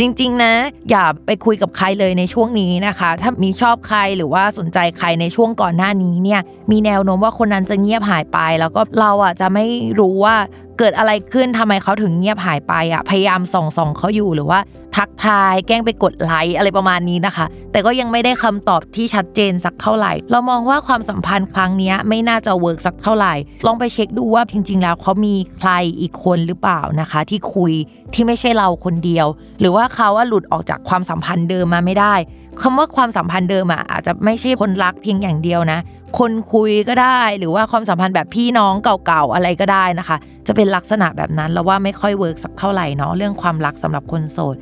จริง ๆ นะ อย่าไปคุยกับใครเลยในช่วงนี้นะคะ ถ้ามีชอบใครหรือว่าสนใจใครในช่วงก่อนหน้านี้เนี่ยมีแนวโน้มว่าคนนั้นจะเงียบหายไป แล้วก็เราอะจะไม่รู้ว่าเกิดอะไรขึ้นทำไมเขาถึงเงียบหายไปอะพยายามส่องส่องเขาอยู่หรือว่า ทักทายแกล้งไปกดไลค์อะไรประมาณนี้นะคะ แต่ก็ยังไม่ได้คำตอบที่ชัดเจนสักเท่าไหร่ เรามองว่าความสัมพันธ์ครั้งนี้ไม่น่าจะเวิร์กสักเท่าไหร่ ลองไปเช็คดูว่าจริง ๆ แล้วเขามีใครอีกคนหรือเปล่านะคะ ที่คุยที่ไม่ใช่เราคนเดียว หรือว่าเขาว่าหลุดออกจากความสัมพันธ์เดิมมาไม่ได้ คำว่าความสัมพันธ์เดิมอะอาจจะไม่ใช่คนรักเพียงอย่างเดียวนะ คนคุยก็ได้หรือว่าความสัมพันธ์แบบพี่น้องเก่าๆอะไรก็ได้นะคะ จะเป็นลักษณะแบบนั้นแล้วว่าไม่ค่อย work สักเท่าไหร่เนาะเรื่องความรักสำหรับคนโสด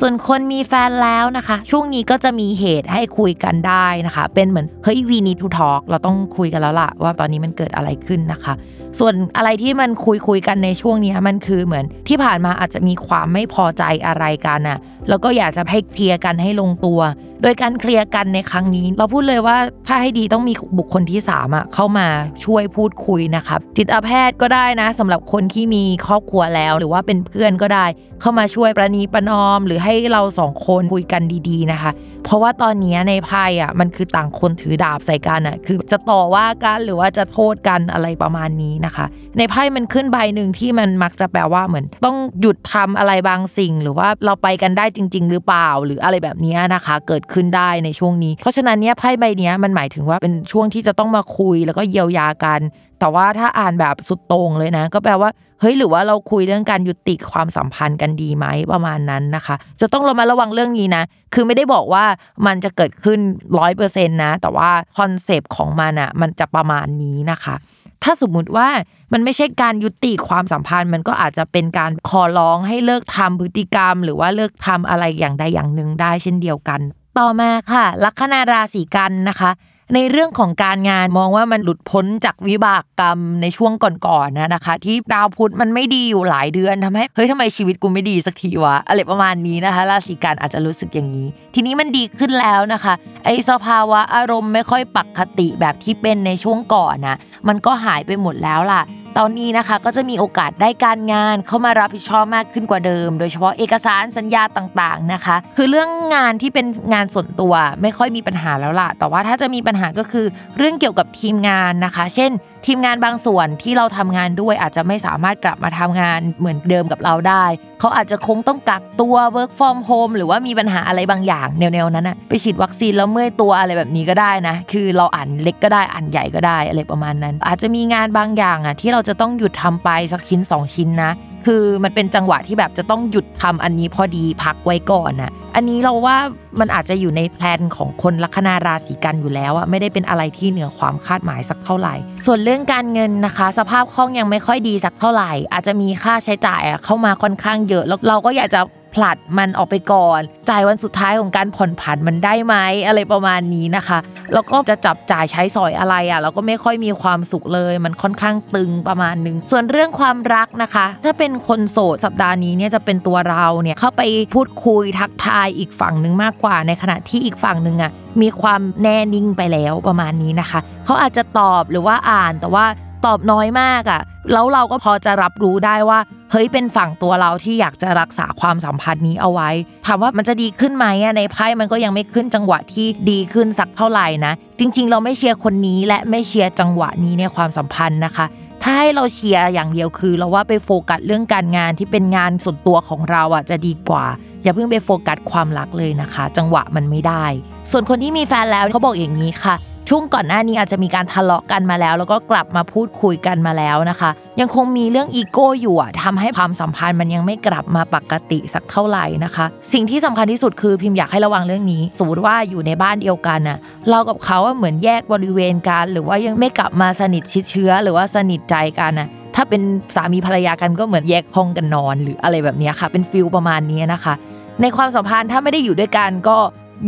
ส่วนคนมีแฟนแล้วนะคะ ช่วงนี้ก็จะมีเหตุให้คุยกันได้นะคะ เป็นเหมือนเฮ้ย we need to talk เราต้องคุยกันแล้วล่ะ ว่าตอนนี้มันเกิดอะไรขึ้นนะคะ ส่วนอะไรที่มันคุยคุยกันในช่วงนี้มันคือเหมือนที่ผ่านมาอาจจะมีความไม่พอใจอะไรกันน่ะแล้วก็อยากจะให้เคลียร์กันให้ลงตัว โดยการเคลียร์กันในครั้งนี้ เราพูดเลยว่าถ้าให้ดีต้องมีบุคคลที่3ามอะเข้ามาช่วยพูดคุยนะครับจิตแพทย์ก็ได้นะสำหรับคนที่มีครอบครัวแล้ว หรือว่าเป็นเพื่อนก็ได้ เข้ามาช่วยประนีประนอม หรือให้เราสองคนคุยกันดี ๆ นะคะ เพราะว่าตอนนี้ในไพ่อะมันคือต่างคนถือดาบใส่กันอะคือจะต่อว่ากันหรือว่าจะโทษกันอะไรประมาณนี้นะคะ ในไพ่มันขึ้นใบหนึ่งที่มันมักจะแปลว่าเหมือน ต้องหยุดทำอะไรบางสิ่ง หรือว่าเราไปกันได้จริง ๆ หรือเปล่าหรืออะไรแบบนี้นะคะ เกิดขึ้นได้ในช่วงนี้ เพราะฉะนั้นเนี้ยไพ่ใบนี้มันหมายถึงว่าเป็นช่วงที่จะต้องมาคุยแล้วก็เยียวยากันแต่ว่าถ้าอ่านแบบสุดโต่งเลยนะ ก็แปลว่าเฮ้ยหรือว่าเราคุยเรื่องการยุติความสัมพันธ์กันดีไหมประมาณนั้นนะคะ จะต้องระมัดระวังเรื่องนี้นะ คือไม่ได้บอกว่ามันจะเกิดขึ้นร้อยเปอร์เซ็นต์นะ แต่ว่าคอนเซปต์ของมันอะมันจะประมาณนี้นะคะ ถ้าสมมุติว่ามันไม่ใช่การยุติความสัมพันธ์ มันก็อาจจะเป็นการขอร้องให้เลิกทำพฤติกรรม หรือว่าเลิกทำอะไรอย่างใดอย่างหนึ่งได้เช่นเดียวกัน ต่อมาค่ะ ลัคนาราศีกันย์นะคะ ในเรื่องของการงานมองว่ามันหลุดพ้นจากวิบากกรรมในช่วงก่อนๆนะนะคะ ที่ดาวพุธมันไม่ดีอยู่หลายเดือนทำให้เฮ้ยทำไมชีวิตกูไม่ดีสักทีวะอะไรประมาณนี้นะคะ ราศีกันอาจจะรู้สึกอย่างนี้ ทีนี้มันดีขึ้นแล้วนะคะ ไอ้สภาวะอารมณ์ไม่ค่อยปกติแบบที่เป็นในช่วงก่อนนะมันก็หายไปหมดแล้วล่ะ ตอนนี้นะคะก็จะมีโอกาสได้การงานเข้ามารับผิดชอบมากขึ้นกว่าเดิม โดยเฉพาะเอกสารสัญญาต่างๆนะคะ คือเรื่องงานที่เป็นงานส่วนตัวไม่ค่อยมีปัญหาแล้วล่ะ แต่ว่าถ้าจะมีปัญหาก็คือเรื่องเกี่ยวกับทีมงานนะคะ เช่น ทีมงานบางส่วนที่เราทำงานด้วยอาจจะไม่สามารถกลับมาทำงานเหมือนเดิมกับเราได้ เขาอาจจะคงต้องกักตัว work from home หรือว่ามีปัญหาอะไรบางอย่างแนวๆนั้นนะไปฉีดวัคซีนแล้วเมื่อยตัวอะไรแบบนี้ก็ได้นะ คือเราอ่านเล็กก็ได้อ่านใหญ่ก็ได้อะไรประมาณนั้น อาจจะมีงานบางอย่างอะที่เราจะต้องหยุดทำไปสักชิ้น 2 ชิ้นนะ คือมันเป็นจังหวะที่แบบจะต้องหยุดทำอันนี้พอดีพักไว้ก่อนนะอันนี้เราว่ามันอาจจะอยู่ในแพลนของคนลัคนาราศีกันอยู่แล้วอะไม่ได้เป็นอะไรที่เหนือความคาดหมายสักเท่าไหร่ ส่วนเรื่องการเงินนะคะ สภาพคล่องยังไม่ค่อยดีสักเท่าไหร่ อาจจะมีค่าใช้จ่ายเข้ามาค่อนข้างเยอะแล้วเราก็อยากจะ ผลัดมันออกไปก่อน จ่ายวันสุดท้ายของการผ่อนผันมันได้ไหมอะไรประมาณนี้นะคะแล้วก็จะจับจ่ายใช้สอยอะไรอะเราก็ไม่ค่อยมีความสุขเลย มันค่อนข้างตึงประมาณนึง ส่วนเรื่องความรักนะคะ ถ้าเป็นคนโสดสัปดาห์นี้เนี่ยจะเป็นตัวเราเนี่ยเข้าไปพูดคุยทักทายอีกฝั่งหนึ่งมากกว่า ในขณะที่อีกฝั่งหนึ่งอะมีความแน่นิ่งไปแล้วประมาณนี้นะคะ เขาอาจจะตอบหรือว่าอ่านแต่ว่า ตอบน้อยมากอะ่ะ แล้วเราก็พอจะรับรู้ได้ว่า เฮ้ยเป็นฝั่งตัวเราที่อยากจะรักษาความสัมพันธ์นี้เอาไว้ ถามว่ามันจะดีขึ้นไหมอะในไพ่มันก็ยังไม่ขึ้นจังหวะที่ดีขึ้นสักเท่าไหร่นะ จริง ๆ เราไม่เชียร์คนนี้และไม่เชียร์จังหวะนี้ในความสัมพันธ์นะคะถ้าให้เราเชียร์อย่างเดียวคือ เราว่าไปโฟกัสเรื่องการงานที่เป็นงานส่วนตัวของเราอะจะดีกว่า อย่าเพิ่งไปโฟกัสความรักเลยนะคะ จังหวะมันไม่ได้ ส่วนคนที่มีแฟนแล้วเขาบอกอย่างนี้ค่ะ ช่วงก่อนหน้านี้อาจจะมีการทะเลาะกันมาแล้ว แล้วก็กลับมาพูดคุยกันมาแล้วนะคะ ยังคงมีเรื่องอีโก้อยู่อะทำให้ความสัมพันธ์มันยังไม่กลับมาปกติสักเท่าไหร่นะคะ สิ่งที่สำคัญที่สุดคือพิมพ์อยากให้ระวังเรื่องนี้ สมมติว่าอยู่ในบ้านเดียวกันน่ะเรากับเขาเหมือนแยกบริเวณกันหรือว่ายังไม่กลับมาสนิทชิดเชื้อ หรือว่าสนิทใจกันน่ะถ้าเป็นสามีภรรยากันก็เหมือนแยกห้องกันนอน หรืออะไรแบบนี้ค่ะ เป็น feel ประมาณนี้นะคะ ในความสัมพันธ์ถ้าไม่ได้อยู่ด้วยกันก็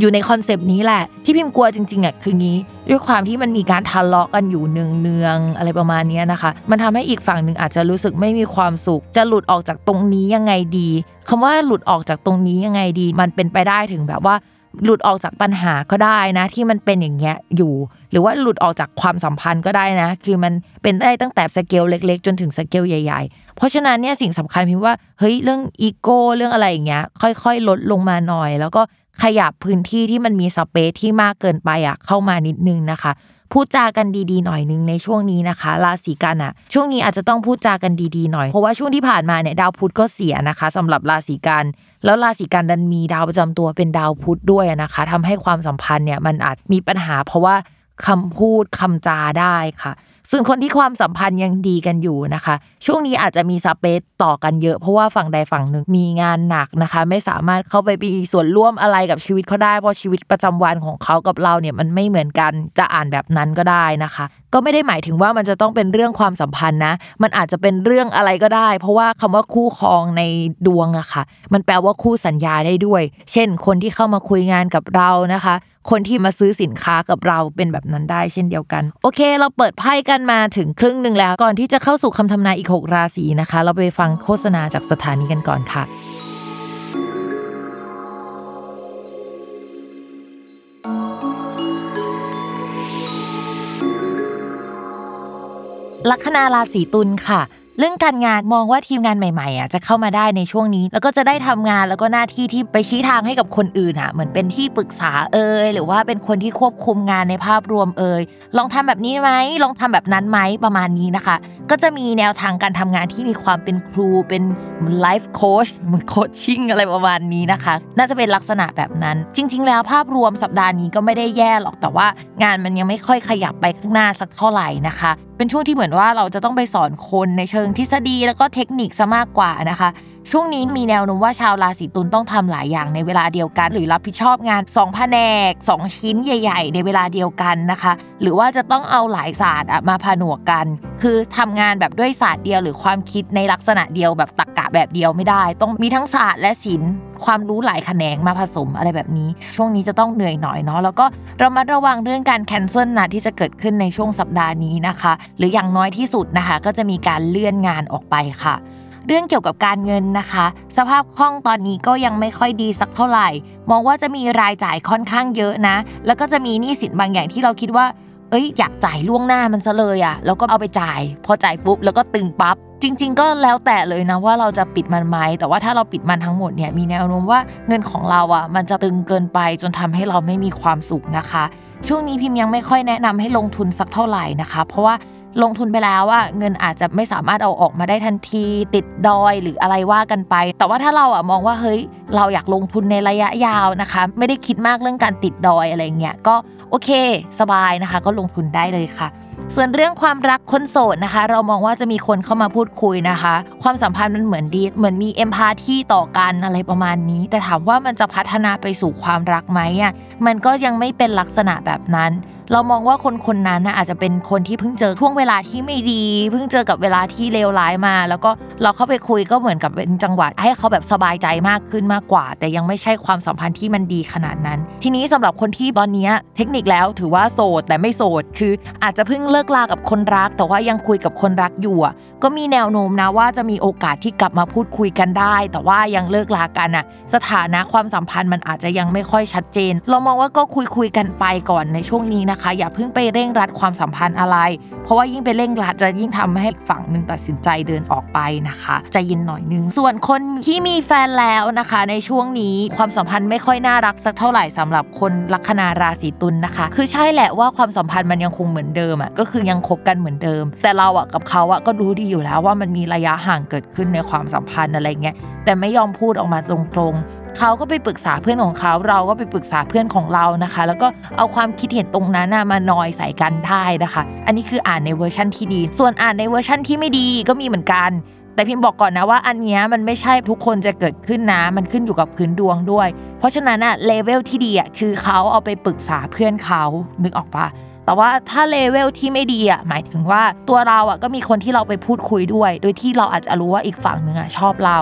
อยู่ในคอนเซปต์นี้แหละ ที่พิมพ์กลัวจริงๆอะคืองี้ด้วยความที่มันมีการทะเลาะกันอยู่เนืองๆอะไรประมาณนี้นะคะ มันทำให้อีกฝั่งหนึ่งอาจจะรู้สึกไม่มีความสุข จะหลุดออกจากตรงนี้ยังไงดีคำว่าหลุดออกจากตรงนี้ยังไงดี มันเป็นไปได้ถึงแบบว่าหลุดออกจากปัญหาก็ได้นะ ที่มันเป็นอย่างเงี้ยอยู่ หรือว่าหลุดออกจากความสัมพันธ์ก็ได้นะ คือมันเป็นได้ตั้งแต่สเกลเล็ก ๆ จนถึงสเกลใหญ่ๆ เพราะฉะนั้นเนี่ยสิ่งสำคัญพิมพ์ว่าเฮ้ยเรื่องอีโก้เรื่องอะไรอย่างเงี้ยค่อยๆ ลดลงมาหน่อย แล้วก็ ขยับพื้นที่ที่มันมี space ที่มากเกินไปอะเข้ามานิดนึงนะคะพูดจากันดีๆหน่อยนึงในช่วงนี้นะคะราศีกันย์อะ ช่วงนี้อาจจะต้องพูดจากันดีๆหน่อยเพราะว่าช่วงที่ผ่านมาเนี่ยดาวพุธก็เสียนะคะสำหรับราศีกันย์ แล้วราศีกันย์ดันมีดาวประจำตัวเป็นดาวพุธด้วยนะคะทำให้ความสัมพันธ์เนี่ยมันอาจมีปัญหา เพราะว่าคำพูดคำจาได้ค่ะ ส่วนคนที่ความสัมพันธ์ยังดีกันอยู่นะคะ ช่วงนี้อาจจะมีสเปซต่อกันเยอะเพราะว่าฝั่งใดฝั่งหนึ่งมีงานหนักนะคะ ไม่สามารถเข้าไปมีส่วนร่วมอะไรกับชีวิตเขาได้เพราะชีวิตประจำวันของเขากับเราเนี่ยมันไม่เหมือนกันจะอ่านแบบนั้นก็ได้นะคะ ก็ไม่ได้หมายถึงว่ามันจะต้องเป็นเรื่องความสัมพันธ์นะ มันอาจจะเป็นเรื่องอะไรก็ได้ เพราะว่าคำว่าคู่ครองในดวงอะค่ะ มันแปลว่าคู่สัญญาได้ด้วย เช่น คนที่เข้ามาคุยงานกับเรานะคะ คนที่มาซื้อสินค้ากับเราเป็นแบบนั้นได้เช่นเดียวกัน โอเค เราเปิดไพ่กันมาถึงครึ่งหนึ่งแล้วก่อนที่จะเข้าสู่คำทำนายอีก 6 ราศีนะคะ เราไปฟังโฆษณาจากสถานีกันก่อนค่ะลัคนาราศีตุลค่ะ เรื่องการงานมองว่าทีมงานใหม่ๆอะจะเข้ามาได้ในช่วงนี้ แล้วก็จะได้ทำงานแล้วก็หน้าที่ที่ไปชี้ทางให้กับคนอื่นอะเหมือนเป็นที่ปรึกษาเอ่ยหรือว่าเป็นคนที่ควบคุมงานในภาพรวมเอ่ยลองทำแบบนี้ไหมลองทำแบบนั้นไหมประมาณนี้นะคะ ก็จะมีแนวทางการทำงานที่มีความเป็นครูเป็น life coach เหมือน coaching อะไรประมาณนี้นะคะ น่าจะเป็นลักษณะแบบนั้น จริง ๆ แล้วภาพรวมสัปดาห์นี้ก็ไม่ได้แย่หรอกแต่ว่า งานมันยังไม่ค่อยขยับไปข้างหน้าสักเท่าไหร่นะคะ เป็นช่วงที่เหมือนว่าเราจะต้องไปสอนคนในเชิงทฤษฎีแล้วก็เทคนิคซะมากกว่านะคะ ช่วงนี้มีแนวโน้มว่าชาวราศีตุลย์ต้องทำหลายอย่างในเวลาเดียวกัน หรือรับผิดชอบงาน2แผนกก 2 ชิ้นใหญ่ ๆ ในเวลาเดียวกันนะคะ หรือว่าจะต้องเอาหลายศาสตร์มาผนวกกัน คือทำงานแบบด้วยศาสตร์เดียว หรือความคิดในลักษณะเดียวแบบตรรกะแบบเดียวไม่ได้ ต้องมีทั้งศาสตร์และศิลป์ความรู้หลายแขนงมาผสมอะไรแบบนี้ ช่วงนี้จะต้องเหนื่อยหน่อยเนาะแล้วก็เรามาระวังเรื่องการแคนเซิลนะที่จะเกิดขึ้นในช่วงสัปดาห์นี้นะคะ หรืออย่างน้อยที่สุดนะคะ ก็จะมีการเลื่อนงานออกไปค่ะ เรื่องเกี่ยวกับการเงินนะคะ สภาพคล่องตอนนี้ก็ยังไม่ค่อยดีสักเท่าไหร่ มองว่าจะมีรายจ่ายค่อนข้างเยอะนะ แล้วก็จะมีหนี้สินบางอย่างที่เราคิดว่า เอ้ย อยากจ่ายล่วงหน้ามันซะเลยอะ่ะแล้วก็เอาไปจ่าย พอจ่ายปุ๊บแล้วก็ตึงปับ๊บจริง ๆ ก็แล้วแต่เลยนะว่าเราจะปิดมันไหมแต่ว่าถ้าเราปิดมันทั้งหมดเนี่ยมีแนวโน้มว่าเงินของเราอะ มันจะตึงเกินไปจนทำให้เราไม่มีความสุขนะคะ ช่วงนี้พิมพ์ยังไม่ค่อยแนะนำให้ลงทุนสักเท่าไหร่นะคะ เพราะว่า ลงทุนไปแล้วว่าเงินอาจจะไม่สามารถเอาออกมาได้ทันที ติดดอยหรืออะไรว่ากันไป แต่ว่าถ้าเราอะมองว่าเฮ้ยเราอยากลงทุนในระยะยาวนะคะ ไม่ได้คิดมากเรื่องการติดดอยอะไรเงี้ยก็โอเค สบายนะคะ ก็ลงทุนได้เลยค่ะ ส่วนเรื่องความรักคนโสดนะคะ เรามองว่าจะมีคนเข้ามาพูดคุยนะคะ ความสัมพันธ์มันเหมือนดีเหมือนมีเอมพาที่ต่อกันอะไรประมาณนี้ แต่ถามว่ามันจะพัฒนาไปสู่ความรักไหมอะมันก็ยังไม่เป็นลักษณะแบบนั้น เรามองว่าคนคนนั้นนะอาจจะเป็นคนที่เพิ่งเจอช่วงเวลาที่ไม่ดี เพิ่งเจอกับเวลาที่เลวร้ายมา แล้วก็เราเข้าไปคุยก็เหมือนกับเป็นจังหวะให้เขาแบบสบายใจมากขึ้นมากกว่า แต่ยังไม่ใช่ความสัมพันธ์ที่มันดีขนาดนั้น ทีนี้สำหรับคนที่ตอนนี้เทคนิคแล้วถือว่าโสดแต่ไม่โสดคืออาจจะเพิ่งเลิกลากับคนรัก แต่ว่ายังคุยกับคนรักอยู่ก็มีแนวโน้มนะว่าจะมีโอกาสที่กลับมาพูดคุยกันได้ แต่ว่ายังเลิกลากันอะสถานะความสัมพันธ์มันอาจจะยังไม่ค่อยชัดเจน เรามองว่าก็คุยคุยกันไปก่อนในช่วงนี้นะคะ อย่าเพิ่งไปเร่งรัดความสัมพันธ์อะไร เพราะว่ายิ่งไปเร่งรัดจะยิ่งทำให้ฝั่งหนึ่งตัดสินใจเดินออกไปนะคะใจเย็นหน่อยนึงส่วนคนที่มีแฟนแล้วนะคะ ในช่วงนี้ความสัมพันธ์ไม่ค่อยน่ารักสักเท่าไหร่สำหรับคนลัคนาราศีตุลนนะคะ คือใช่แหละว่าความสัมพันธ์มันยังคงเหมือนเดิมอะก็คือยังคบกันเหมือนเดิม แต่เราอะกับเขาอะก็รู้ดีอยู่แล้วว่ามันมีระยะห่างเกิดขึ้นในความสัมพันธ์อะไรเงี้ยแต่ไม่ยอมพูดออกมาตรงๆ เขาก็ไปปรึกษาเพื่อนของเขา เราก็ไปปรึกษาเพื่อนของเรานะคะ แล้วก็เอาความคิดเห็นตรงนั้นมานอยใส่กันได้นะคะ อันนี้คืออ่านในเวอร์ชั่นที่ดี ส่วนอ่านในเวอร์ชั่นที่ไม่ดีก็มีเหมือนกันแต่พิมพ์บอกก่อนนะว่าอันนี้มันไม่ใช่ทุกคนจะเกิดขึ้นนะ มันขึ้นอยู่กับพื้นดวงด้วย เพราะฉะนั้นอะเลเวลที่ดีอะคือเขาเอาไปปรึกษาเพื่อนเขานึกออกปะ แต่ว่าถ้าเลเวลที่ไม่ดีอะหมายถึงว่าตัวเราอะก็มีคนที่เราไปพูดคุยด้วย โดยที่เราอาจจะรู้ว่าอีกฝั่งหนึ่งอะชอบเรา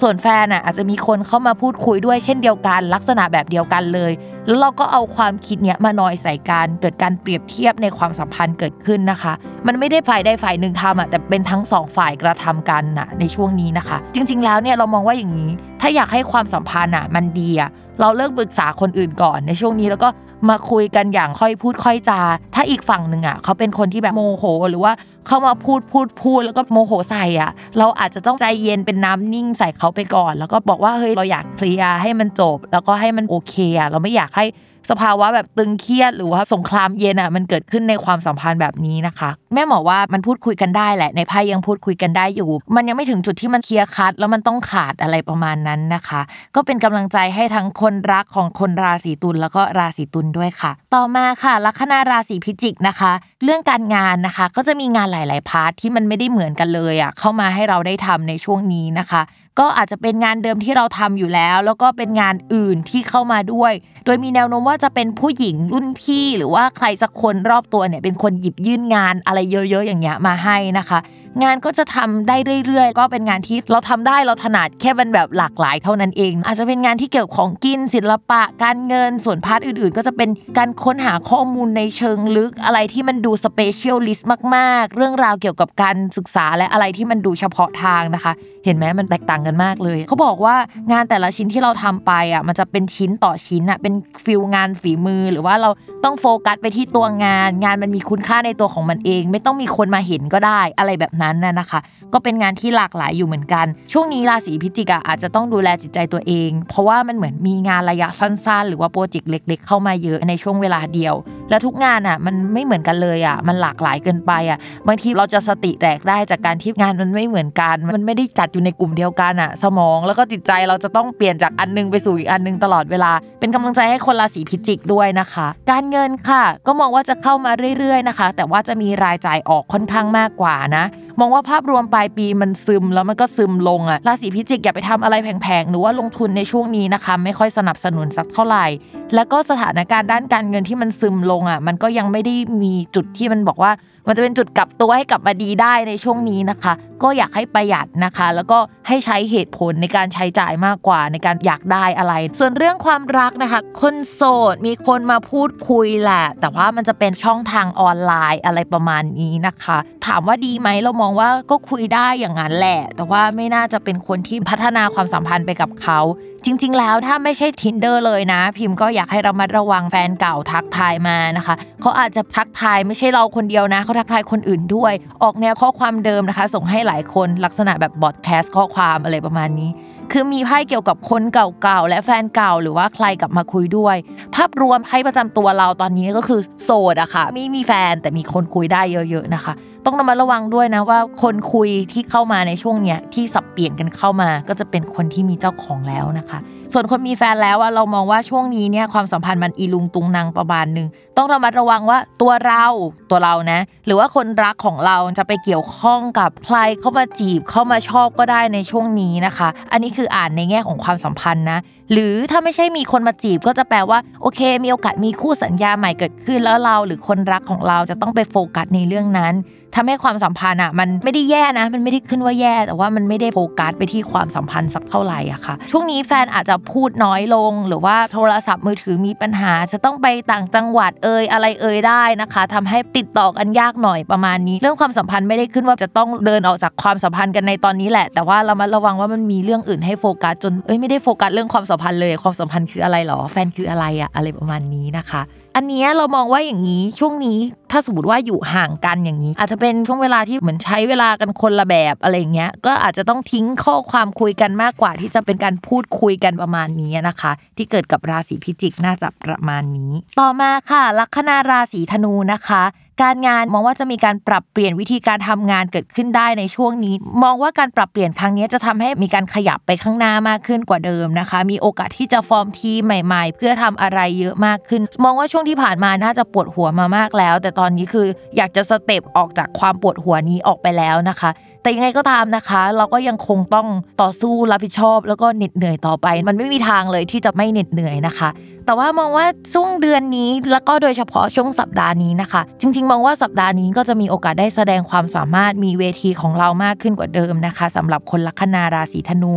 ส่วนแฟนอะอาจจะมีคนเข้ามาพูดคุยด้วยเช่นเดียวกัน ลักษณะแบบเดียวกันเลย แล้วเราก็เอาความคิดเนี้ยมานอยใส่กันเกิดการเปรียบเทียบในความสัมพันธ์เกิดขึ้นนะคะ มันไม่ได้ฝ่ายใดฝ่ายหนึ่งทำอะแต่เป็นทั้งสองฝ่ายกระทำกันอะในช่วงนี้นะคะ จริง ๆ แล้วเนี่ยเรามองว่าอย่างนี้ ถ้าอยากให้ความสัมพันธ์อะมันดีอะเราเลิกปรึกษาคนอื่นก่อนในช่วงนี้แล้วก็ มาคุยกันอย่างค่อยพูดค่อยจา ถ้าอีกฝั่งหนึ่งอะเขาเป็นคนที่แบบโมโห หรือว่าเขามาพูดพูดพูดแล้วก็โมโหใส่อะ เราอาจจะต้องใจเย็นเป็นน้ำนิ่งใส่เขาไปก่อน แล้วก็บอกว่าเฮ้ยเราอยากเคลียร์ให้มันจบ แล้วก็ให้มันโอเคอะเราไม่อยากให้ สภาวะแบบตึงเครียดหรือว่าสงครามเย็นอะมันเกิดขึ้นในความสัมพันธ์แบบนี้นะคะ แม่หมอว่ามันพูดคุยกันได้แหละ ในไพ่ยังพูดคุยกันได้อยู่ มันยังไม่ถึงจุดที่มัน clear cut แล้วมันต้องขาดอะไรประมาณนั้นนะคะ ก็เป็นกำลังใจให้ทั้งคนรักของคนราศีตุลย์แล้วก็ราศีตุลย์ด้วยค่ะ ต่อมาค่ะ ลัคนาราศีพิจิกนะคะ เรื่องการงานนะคะ ก็จะมีงานหลาย ๆ part ที่มันไม่ได้เหมือนกันเลยอะเข้ามาให้เราได้ทำในช่วงนี้นะคะก็อาจจะเป็นงานเดิมที่เราทำอยู่แล้ว แล้วก็เป็นงานอื่นที่เข้ามาด้วย โดยมีแนวโน้มว่าจะเป็นผู้หญิงรุ่นพี่ หรือว่าใครสักคนรอบตัวเนี่ยเป็นคนหยิบยื่นงานอะไรเยอะ ๆ อย่างเงี้ยมาให้นะคะ งานก็จะทำได้เรื่อยๆ ก็เป็นงานที่เราทำได้เราถนัดแค่มันแบบหลากหลายเท่านั้นเอง อาจจะเป็นงานที่เกี่ยวของกินศิลปะ การเงินส่วน part อื่นๆ ก็จะเป็นการค้นหาข้อมูลในเชิงลึกอะไรที่มันดู specialist มาก ๆ เรื่องราวเกี่ยวกับการศึกษาและอะไรที่มันดูเฉพาะทางนะคะ เห็นไหมมันแตกต่างกันมากเลย เขาบอกว่างานแต่ละชิ้นที่เราทำไปอะมันจะเป็นชิ้นต่อชิ้นอะเป็นฟิลงานฝีมือหรือว่าเราต้องโฟกัสไปที่ตัวงาน งานมันมีคุณค่าในตัวของมันเอง ไม่ต้องมีคนมาเห็นก็ได้อะไรแบบนั้นน่ะนะคะ ก็เป็นงานที่หลากหลายอยู่เหมือนกัน ช่วงนี้ราศีพิจิกอะอาจจะต้องดูแลจิตใจตัวเอง เพราะว่ามันเหมือนมีงานระยะสั้นๆ หรือว่าโปรเจกต์เล็ก ๆ เข้ามาเยอะในช่วงเวลาเดียว แล้วทุกงานอะมันไม่เหมือนกันเลยอะมันหลากหลายเกินไปอะบางทีเราจะสติแตกได้จากการที่งานมันไม่เหมือนกัน มันไม่ได้จัดอยู่ในกลุ่มเดียวกันอะ สมองแล้วก็จิตใจเราจะต้องเปลี่ยนจากอันนึงไปสู่อีกอันนึงตลอดเวลา เป็นกำลังใจให้คนราศีพิจิกด้วยนะคะ การเงินค่ะ ก็มองว่าจะเข้ามาเรื่อยๆนะคะ แต่ว่าจะมีรายจ่ายออกค่อนข้างมากกว่านะมองว่าภาพรวมปลายปีมันซึมแล้วมันก็ซึมลงอะราศีพิจิกอย่าไปทำอะไรแพงๆหรือว่าลงทุนในช่วงนี้นะคะ ไม่ค่อยสนับสนุนสักเท่าไหร่ แล้วก็สถานการณ์ด้านการเงินที่มันซึมลงอะมันก็ยังไม่ได้มีจุดที่มันบอกว่า มันจะเป็นจุดกลับตัวให้กลับมาดีได้ในช่วงนี้นะคะ ก็อยากให้ประหยัดนะคะ แล้วก็ให้ใช้เหตุผลในการใช้จ่ายมากกว่าในการอยากได้อะไร ส่วนเรื่องความรักนะคะ คนโสดมีคนมาพูดคุยแหละ แต่ว่ามันจะเป็นช่องทางออนไลน์อะไรประมาณนี้นะคะ ถามว่าดีไหมเรามองว่าก็คุยได้อย่างนั้นแหละ แต่ว่าไม่น่าจะเป็นคนที่พัฒนาความสัมพันธ์ไปกับเขา จริง ๆ แล้วถ้าไม่ใช่ tinder เลยนะ พิมพ์ก็อยากให้เรามาระวังแฟนเก่าทักทายมานะคะเขาอาจจะทักทายไม่ใช่เราคนเดียวนะเขาทักทายคนอื่นด้วย ออกแนวข้อความเดิมนะคะ ส่งให้หลายคนลักษณะแบบบอดแคสต์ข้อความอะไรประมาณนี้ คือมีไพ่เกี่ยวกับคนเก่าๆและแฟนเก่าหรือว่าใครกลับมาคุยด้วย ภาพรวมไพ่ประจำตัวเราตอนนี้ก็คือโสดอะค่ะไม่มีแฟนแต่มีคนคุยได้เยอะ ๆนะคะ ต้องระมัดระวังด้วยนะว่าคนคุยที่เข้ามาในช่วงเนี้ยที่สับเปลี่ยนกันเข้ามา ก็จะเป็นคนที่มีเจ้าของแล้วนะคะ ส่วนคนมีแฟนแล้วอะเรามองว่าช่วงนี้เนี่ยความสัมพันธ์มันอีลุงตุงนางประมาณหนึ่ง ต้องระมัดระวังว่าตัวเราตัวเรานะ หรือว่าคนรักของเราจะไปเกี่ยวข้องกับใครเข้ามาจีบเข้ามาชอบก็ได้ในช่วงนี้นะคะ อันนี้คืออ่านในแง่ของความสัมพันธ์นะ หรือถ้าไม่ใช่มีคนมาจีบก็จะแปลว่าโอเค มีโอกาสมีคู่สัญญาใหม่เกิดขึ้นแล้วเรา หรือคนรักของเราจะต้องไปโฟกัสในเรื่องนั้นทำให้ความสัมพันธ์อะมันไม่ได้แย่นะ มันไม่ได้ขึ้นว่าแย่ แต่ว่ามันไม่ได้โฟกัสไปที่ความสัมพันธ์สักเท่าไหร่อะค่ะ ช่วงนี้แฟนอาจจะพูดน้อยลง หรือว่าโทรศัพท์มือถือมีปัญหาจะต้องไปต่างจังหวัดเอ่ยอะไรเอ่ยได้นะคะทำให้ติดต่อกันยากหน่อยประมาณนี้ เรื่องความสัมพันธ์ไม่ได้ขึ้นว่าจะต้องเดินออกจากความสัมพันธ์กันในตอนนี้แหละ แต่ว่าเรามาระวังว่ามันมีเรื่องอื่นให้โฟกัสจนเอ้ยไม่ได้โฟกัสเรื่องความสัมพันธ์เลยความสัมพันธ์คืออะไรหรอ แฟนคืออะไรอะอะไรประมาณนี้นะคะ อันนี้เรามองว่าอย่างนี้ช่วงนี้ถ้าสมมติว่าอยู่ห่างกันอย่างนี้ อาจจะเป็นช่วงเวลาที่เหมือนใช้เวลากันคนละแบบอะไรเงี้ยก็อาจจะต้องทิ้งข้อความคุยกันมากกว่า ที่จะเป็นการพูดคุยกันประมาณนี้นะคะ ที่เกิดกับราศีพิจิกน่าจะประมาณนี้ ต่อมาค่ะ ลัคนาราศีธนูนะคะ การงานมองว่าจะมีการปรับเปลี่ยนวิธีการทำงานเกิดขึ้นได้ในช่วงนี้ มองว่าการปรับเปลี่ยนครั้งนี้จะทำให้มีการขยับไปข้างหน้ามากขึ้นกว่าเดิมนะคะ มีโอกาสที่จะฟอร์มทีใหม่ ๆ เพื่อทำอะไรเยอะมากขึ้น มองว่าช่วงที่ผ่านมาน่าจะปวดหัวมามากแล้ว แต่ตอนนี้คืออยากจะสเต็ปออกจากความปวดหัวนี้ออกไปแล้วนะคะ แต่ยังไงก็ตามนะคะ เราก็ยังคงต้องต่อสู้รับผิดชอบ แล้วก็เหน็ดเหนื่อยต่อไป มันไม่มีทางเลยที่จะไม่เหน็ดเหนื่อยนะคะ แต่ว่ามองว่าช่วงเดือนนี้แล้วก็โดยเฉพาะช่วงสัปดาห์นี้นะคะ จริง ๆ มองว่าสัปดาห์นี้ก็จะมีโอกาสได้แสดงความสามารถมีเวทีของเรามากขึ้นกว่าเดิมนะคะสำหรับคนลัคนาราศีธนู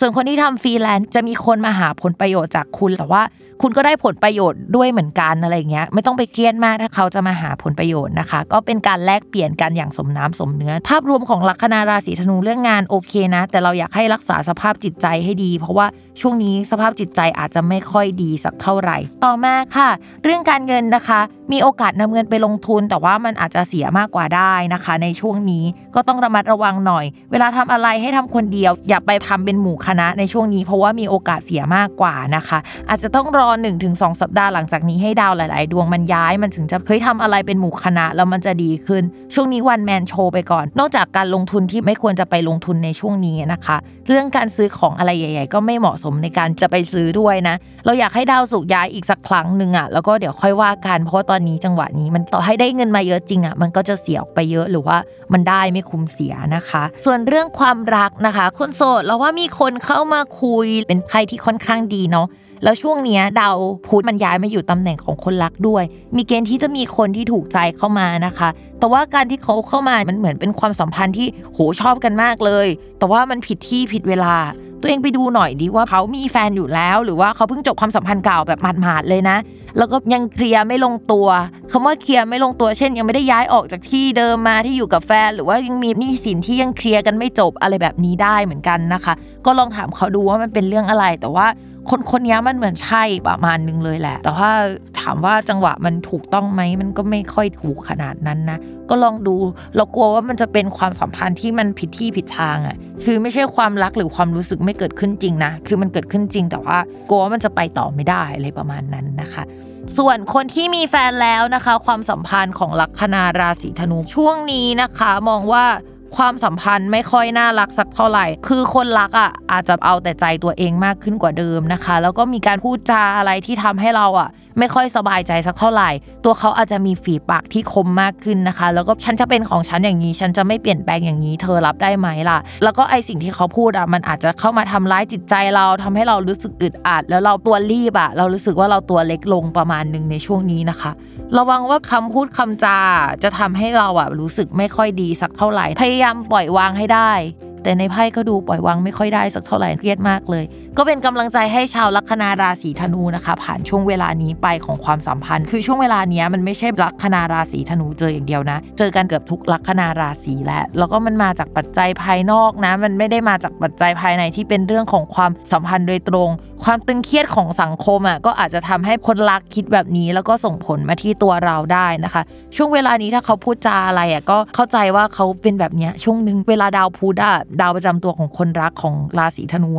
ส่วนคนที่ทำฟรีแลนซ์จะมีคนมาหาผลประโยชน์จากคุณ แต่ว่าคุณก็ได้ผลประโยชน์ด้วยเหมือนกันอะไรเงี้ย ไม่ต้องไปเครียดมากถ้าเขาจะมาหาผลประโยชน์นะคะ ก็เป็นการแลกเปลี่ยนกันอย่างสมน้ำสมเนื้อ ภาพรวมของลัคนาราศีธนูเรื่องงานโอเคนะ แต่เราอยากให้รักษาสภาพจิตใจให้ดี เพราะว่าช่วงนี้สภาพจิตใจอาจจะไม่ค่อยดีสักเท่าไหร่ ต่อมาค่ะ เรื่องการเงินนะคะมีโอกาสนำเงินไปลงทุน แต่ว่ามันอาจจะเสียมากกว่าได้นะคะ ในช่วงนี้ก็ต้องระมัดระวังหน่อย เวลาทำอะไรให้ทำคนเดียว อย่าไปทำเป็นหมู่คณะในช่วงนี้ เพราะว่ามีโอกาสเสียมากกว่านะคะ อาจจะต้องรอ 1-2 สัปดาห์หลังจากนี้ให้ดาวหลาย ๆ ดวงมันย้ายมันถึงจะเฮ้ยทำอะไรเป็นหมู่คณะแล้วมันจะดีขึ้น ช่วงนี้วันแมนโชว์ไปก่อน นอกจากการลงทุนที่ไม่ควรจะไปลงทุนในช่วงนี้นะคะ เรื่องการซื้อของอะไรใหญ่ ๆ ก็ไม่เหมาะสมในการจะไปซื้อด้วยนะ เราอยากให้ดาวสุกย้ายอีกสักครั้งหนึ่งอะแล้วก็เดี๋ยวค่อยว่ากันเพราะตอนนี้จังหวะนี้มันต่อให้ได้เงินมาเยอะจริงอะมันก็จะเสียออกไปเยอะหรือว่ามันได้ไม่คุ้มเสียนะคะ ส่วนเรื่องความรักนะคะ คนโสดเราว่ามีคนเข้ามาคุยเป็นไพ่ที่ค่อนข้างดีเนาะแล้วช่วงเนี้ยดาวพุธมันย้ายมาอยู่ตำแหน่งของคนรักด้วย มีเกณฑ์ที่จะมีคนที่ถูกใจเข้ามานะคะ แต่ว่าการที่เขาเข้ามามันเหมือนเป็นความสัมพันธ์ที่โหชอบกันมากเลย แต่ว่ามันผิดที่ผิดเวลา ตัวเองไปดูหน่อยดีว่าเขามีแฟนอยู่แล้ว หรือว่าเขาเพิ่งจบความสัมพันธ์เก่าแบบหมาดๆเลยนะ แล้วก็ยังเคลียร์ไม่ลงตัวคำว่าเคลียร์ไม่ลงตัวเช่น ยังไม่ได้ย้ายออกจากที่เดิมมาที่อยู่กับแฟน หรือว่ายังมีหนี้สินที่ยังเคลียร์กันไม่จบอะไรแบบนี้ได้เหมือนกันนะคะ ก็ลองถามเขาดูว่ามันเป็นเรื่องอะไรแต่ว่า คนคนนี้มันเหมือนใช่ประมาณนึงเลยแหละ แต่ว่าถามว่าจังหวะมันถูกต้องไหมมันก็ไม่ค่อยถูกขนาดนั้นนะ ก็ลองดู เรากลัวว่ามันจะเป็นความสัมพันธ์ที่มันผิดที่ผิดทางอะ คือไม่ใช่ความรักหรือความรู้สึกไม่เกิดขึ้นจริงนะ คือมันเกิดขึ้นจริง แต่ว่ากลัวว่ามันจะไปต่อไม่ได้อะไรประมาณนั้นนะคะ ส่วนคนที่มีแฟนแล้วนะคะ ความสัมพันธ์ของลัคนาราศีธนูช่วงนี้นะคะ มองว่า ความสัมพันธ์ไม่ค่อยน่ารักสักเท่าไหร่ คือคนรักอะอาจจะเอาแต่ใจตัวเองมากขึ้นกว่าเดิมนะคะ แล้วก็มีการพูดจาอะไรที่ทำให้เราอะ ไม่ค่อยสบายใจสักเท่าไหร่ ตัวเขาอาจจะมีฝีปากที่คมมากขึ้นนะคะ แล้วก็ฉันจะเป็นของฉันอย่างนี้ ฉันจะไม่เปลี่ยนแปลงอย่างนี้ เธอรับได้ไหมล่ะ แล้วก็ไอสิ่งที่เขาพูดอะมันอาจจะเข้ามาทำร้ายจิตใจเราทำให้เรารู้สึกอึดอัดแล้วเราตัวรีบอะเรารู้สึกว่าเราตัวเล็กลงประมาณหนึ่งในช่วงนี้นะคะ ระวังว่าคำพูดคำจาจะทำให้เราอะรู้สึกไม่ค่อยดีสักเท่าไหร่ พยายามปล่อยวางให้ได้ แต่ในไพ่ก็ดูปล่อยวางไม่ค่อยได้สักเท่าไหร่เครียดมากเลย ก็เป็นกำลังใจให้ชาวลัคนาราศีธนูนะคะ ผ่านช่วงเวลานี้ไปของความสัมพันธ์ คือช่วงเวลานี้มันไม่ใช่ลัคนาราศีธนูเจออย่างเดียวนะ เจอกันเกือบทุกลัคนาราศีแล้วแล้วก็มันมาจากปัจจัยภายนอกนะ มันไม่ได้มาจากปัจจัยภายในที่เป็นเรื่องของความสัมพันธ์โดยตรง ความตึงเครียดของสังคมอะก็อาจจะทำให้คนรักคิดแบบนี้ แล้วก็ส่งผลมาที่ตัวเราได้นะคะ ช่วงเวลานี้ถ้าเขาพูดจาอะไรอะก็เข้าใจว่าเขาเป็นแบบนี้ช่วงหนึ่งเวลาดาวพุธอะดาวประจำตัวของคนรักของราศีธนู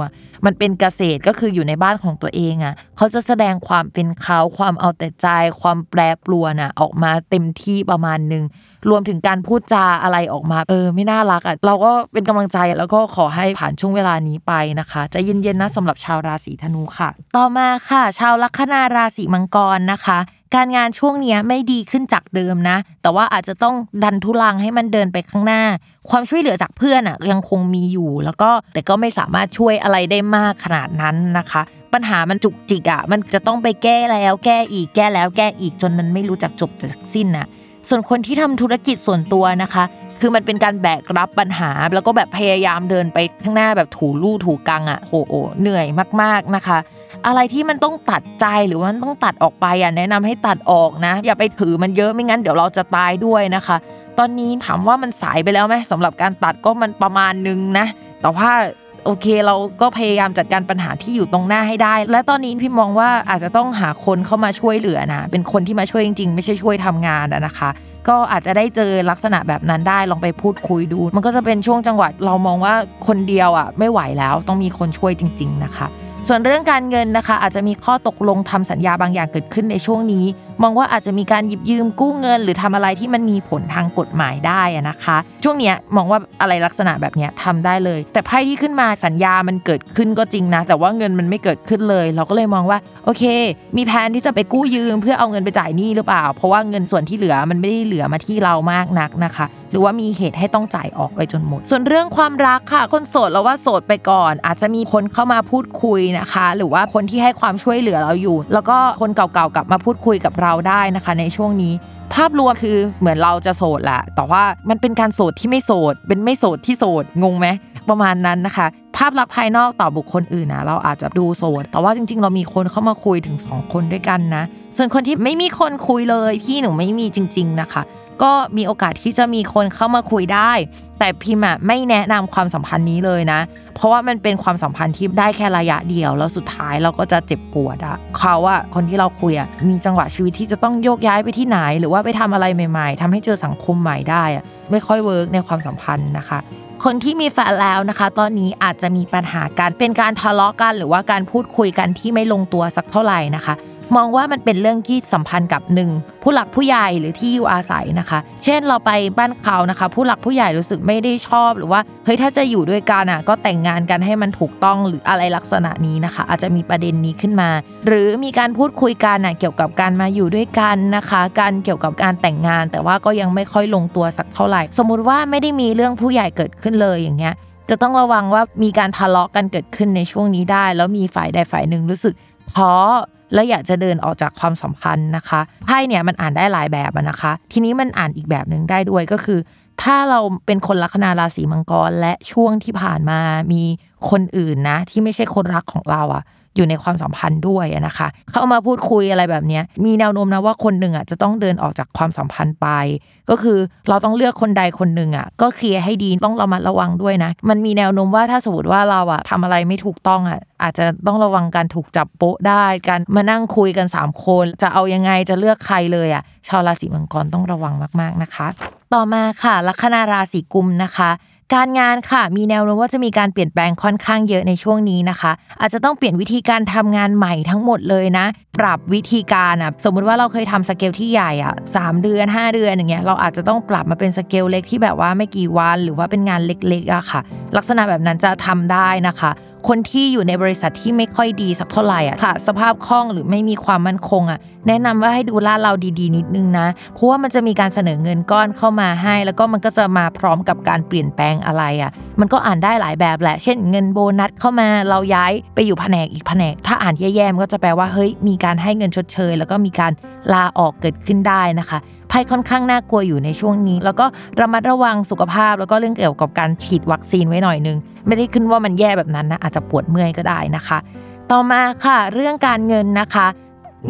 มันเป็นเกษตรก็คืออยู่ในบ้านของตัวเองอะเขาจะแสดงความเป็นเขาความเอาแต่ใจ ความแปรปรวนอะออกมาเต็มที่ประมาณนึงรวมถึงการพูดจาอะไรออกมา เออ ไม่น่ารักอะเราก็เป็นกำลังใจแล้วก็ขอให้ผ่านช่วงเวลานี้ไปนะคะจะเย็นๆนะสำหรับชาวราศีธนูค่ะ ต่อมาค่ะ ชาวลัคนาราศีมังกรนะคะ การงานช่วงนี้ไม่ดีขึ้นจากเดิมนะ แต่ว่าอาจจะต้องดันทุลังให้มันเดินไปข้างหน้า ความช่วยเหลือจากเพื่อนอะยังคงมีอยู่ แล้วก็แต่ก็ไม่สามารถช่วยอะไรได้มากขนาดนั้นนะคะ ปัญหามันจุกจิกอะมันจะต้องไปแก้แล้วแก้อีกแก้แล้วแก้อีกจนมันไม่รู้จักจบจากสิ้นอะส่วนคนที่ทำธุรกิจส่วนตัวนะคะ คือมันเป็นการแบกรับปัญหา แล้วก็แบบพยายามเดินไปข้างหน้าแบบถูลู่ถูกังอะโหโหเหนื่อยมาก ๆนะคะ อะไรที่มันต้องตัดใจหรือว่าต้องตัดออกไปอะแนะนำให้ตัดออกนะ อย่าไปถือมันเยอะไม่งั้นเดี๋ยวเราจะตายด้วยนะคะ ตอนนี้ถามว่ามันสายไปแล้วไหมสำหรับการตัดก็มันประมาณนึงนะ แต่ว่าโอเคเราก็พยายามจัดการปัญหาที่อยู่ตรงหน้าให้ได้ และตอนนี้พี่มองว่าอาจจะต้องหาคนเข้ามาช่วยเหลือนะ เป็นคนที่มาช่วยจริง ๆ ไม่ใช่ช่วยทำงานนะคะ ก็อาจจะได้เจอลักษณะแบบนั้นได้ลองไปพูดคุยดู มันก็จะเป็นช่วงจังหวะเรามองว่าคนเดียวอะไม่ไหวแล้วต้องมีคนช่วยจริง ๆ นะคะ ส่วนเรื่องการเงินนะคะ อาจจะมีข้อตกลงทำสัญญาบางอย่างเกิดขึ้นในช่วงนี้ มองว่าอาจจะมีการหยิบยืมกู้เงิน หรือทำอะไรที่มันมีผลทางกฎหมายได้นะคะ ช่วงเนี้ยมองว่าอะไรลักษณะแบบเนี้ยทำได้เลย แต่ไพ่ที่ขึ้นมาสัญญามันเกิดขึ้นก็จริงนะ แต่ว่าเงินมันไม่เกิดขึ้นเลย เราก็เลยมองว่าโอเค มีแผนที่จะไปกู้ยืม เพื่อเอาเงินไปจ่ายหนี้หรือเปล่า เพราะว่าเงินส่วนที่เหลือมันไม่ได้เหลือมาที่เรามากนักนะคะ หรือว่ามีเหตุให้ต้องจ่ายออกไปจนหมด ส่วนเรื่องความรักค่ะ คนโสดเราว่าโสดไปก่อน อาจจะมีคนเข้ามาพูดคุยนะคะ หรือว่าคนที่ให้ความช่วยเหลือเราอยู่ แล้วก็คนเก่าๆกลับมาพูดคุยกับเราได้นะคะ ในช่วงนี้ ภาพรวมคือเหมือนเราจะโสดแหละแต่ว่ามันเป็นการโสดที่ไม่โสด เป็นไม่โสดที่โสดงงไหม ประมาณนั้นนะคะ ภาพลักษณ์ภายนอกต่อบุคคลอื่นนะเราอาจจะดูโสดแต่ว่าจริง ๆ เรามีคนเข้ามาคุยถึง 2 คนด้วยกันนะ ส่วนคนที่ไม่มีคนคุยเลยพี่หนูไม่มีจริง ๆนะคะ ก็มีโอกาสที่จะมีคนเข้ามาคุยได้ แต่พิมอะไม่แนะนำความสัมพันธ์นี้เลยนะ เพราะว่ามันเป็นความสัมพันธ์ที่ได้แค่ระยะเดียว แล้วสุดท้ายเราก็จะเจ็บปวดอะเขาอะคนที่เราคุยอะมีจังหวะชีวิตที่จะต้องโยกย้ายไปที่ไหน หรือว่าไปทำอะไรใหม่ ๆทำให้เจอสังคมใหม่ได้อะไม่ค่อยเวิร์กในความสัมพันธ์นะคะ คนที่มีแฟนแล้วนะคะ ตอนนี้อาจจะมีปัญหาการเป็นการทะเลาะกัน หรือว่าการพูดคุยกันที่ไม่ลงตัวสักเท่าไหร่นะคะ มองว่ามันเป็นเรื่องที่สัมพันธ์กับหนึ่งผู้หลักผู้ใหญ่หรือที่อยู่อาศัยนะคะ เช่นเราไปบ้านเขานะคะ ผู้หลักผู้ใหญ่รู้สึกไม่ได้ชอบหรือว่าเฮ้ยถ้าจะอยู่ด้วยกันอะก็แต่งงานกันให้มันถูกต้องหรืออะไรลักษณะนี้นะคะ อาจจะมีประเด็นนี้ขึ้นมา หรือมีการพูดคุยกันอะเกี่ยวกับการมาอยู่ด้วยกันนะคะการเกี่ยวกับการแต่งงาน แต่ว่าก็ยังไม่ค่อยลงตัวสักเท่าไหร่ สมมุติว่าไม่ได้มีเรื่องผู้ใหญ่เกิดขึ้นเลยอย่างเงี้ยจะต้องระวังว่ามีการทะเลาะกันเกิดขึ้นในช่วงนี้ได้ แล้วมีฝ่ายใดฝ่ายหนึ่งรู้สึกท้อ และอยากจะเดินออกจากความสัมพันธ์นะคะไพ่เนี่ยมันอ่านได้หลายแบบนะคะ ทีนี้มันอ่านอีกแบบหนึ่งได้ด้วยก็คือ ถ้าเราเป็นคนลัคนาราศีมังกร และช่วงที่ผ่านมามีคนอื่นนะ ที่ไม่ใช่คนรักของเราอะ อยู่ในความสัมพันธ์ด้วยนะคะ เข้ามาพูดคุยอะไรแบบนี้มีแนวโน้มนะว่าคนหนึ่งอะจะต้องเดินออกจากความสัมพันธ์ไป ก็คือเราต้องเลือกคนใดคนหนึ่งอะก็เคลียร์ให้ดีต้องระมัดระวังด้วยนะ มันมีแนวโน้มว่าถ้าสมมติว่าเราอะทำอะไรไม่ถูกต้องอะอาจจะต้องระวังการถูกจับโป๊ะได้ การมานั่งคุยกัน 3 คน จะเอายังไงจะเลือกใครเลยอะชาวราศีมังกรต้องระวังมาก ๆนะคะ ต่อมาค่ะลัคนาราศีกุมนะคะ การงานค่ะ มีแนวโน้มว่าจะมีการเปลี่ยนแปลงค่อนข้างเยอะในช่วงนี้นะคะ อาจจะต้องเปลี่ยนวิธีการทำงานใหม่ทั้งหมดเลยนะ ปรับวิธีการอะสมมุติว่าเราเคยทำสเกลที่ใหญ่อะสามเดือน 5 เดือนอย่างเงี้ยเราอาจจะต้องปรับมาเป็นสเกลเล็กที่แบบว่าไม่กี่วัน หรือว่าเป็นงานเล็กๆอะค่ะ ลักษณะแบบนั้นจะทำได้นะคะ คนที่อยู่ในบริษัทที่ไม่ค่อยดีสักเท่าไหร่อะค่ะ สภาพคล่องหรือไม่มีความมั่นคงอะ แนะนำว่าให้ดูลาดเราดีๆ นิดนึงนะ เพราะว่ามันจะมีการเสนอเงินก้อนเข้ามาให้ แล้วก็มันก็จะมาพร้อมกับการเปลี่ยนแปลงอะไรอะ มันก็อ่านได้หลายแบบแหละ เช่น เงินโบนัสเข้ามาเราย้ายไปอยู่แผนกอีกแผนก ถ้าอ่านแย่ๆมันก็จะแปลว่าเฮ้ยมีการให้เงินชดเชย แล้วก็มีการลาออกเกิดขึ้นได้นะคะ ภัยค่อนข้างน่ากลัวอยู่ในช่วงนี้ แล้วก็ระมัดระวังสุขภาพ แล้วก็เรื่องเกี่ยวกับการฉีดวัคซีนไว้หน่อยนึง ไม่ได้ขึ้นว่ามันแย่แบบนั้นนะอาจจะปวดเมื่อยก็ได้นะคะ ต่อมาค่ะ เรื่องการเงินนะคะ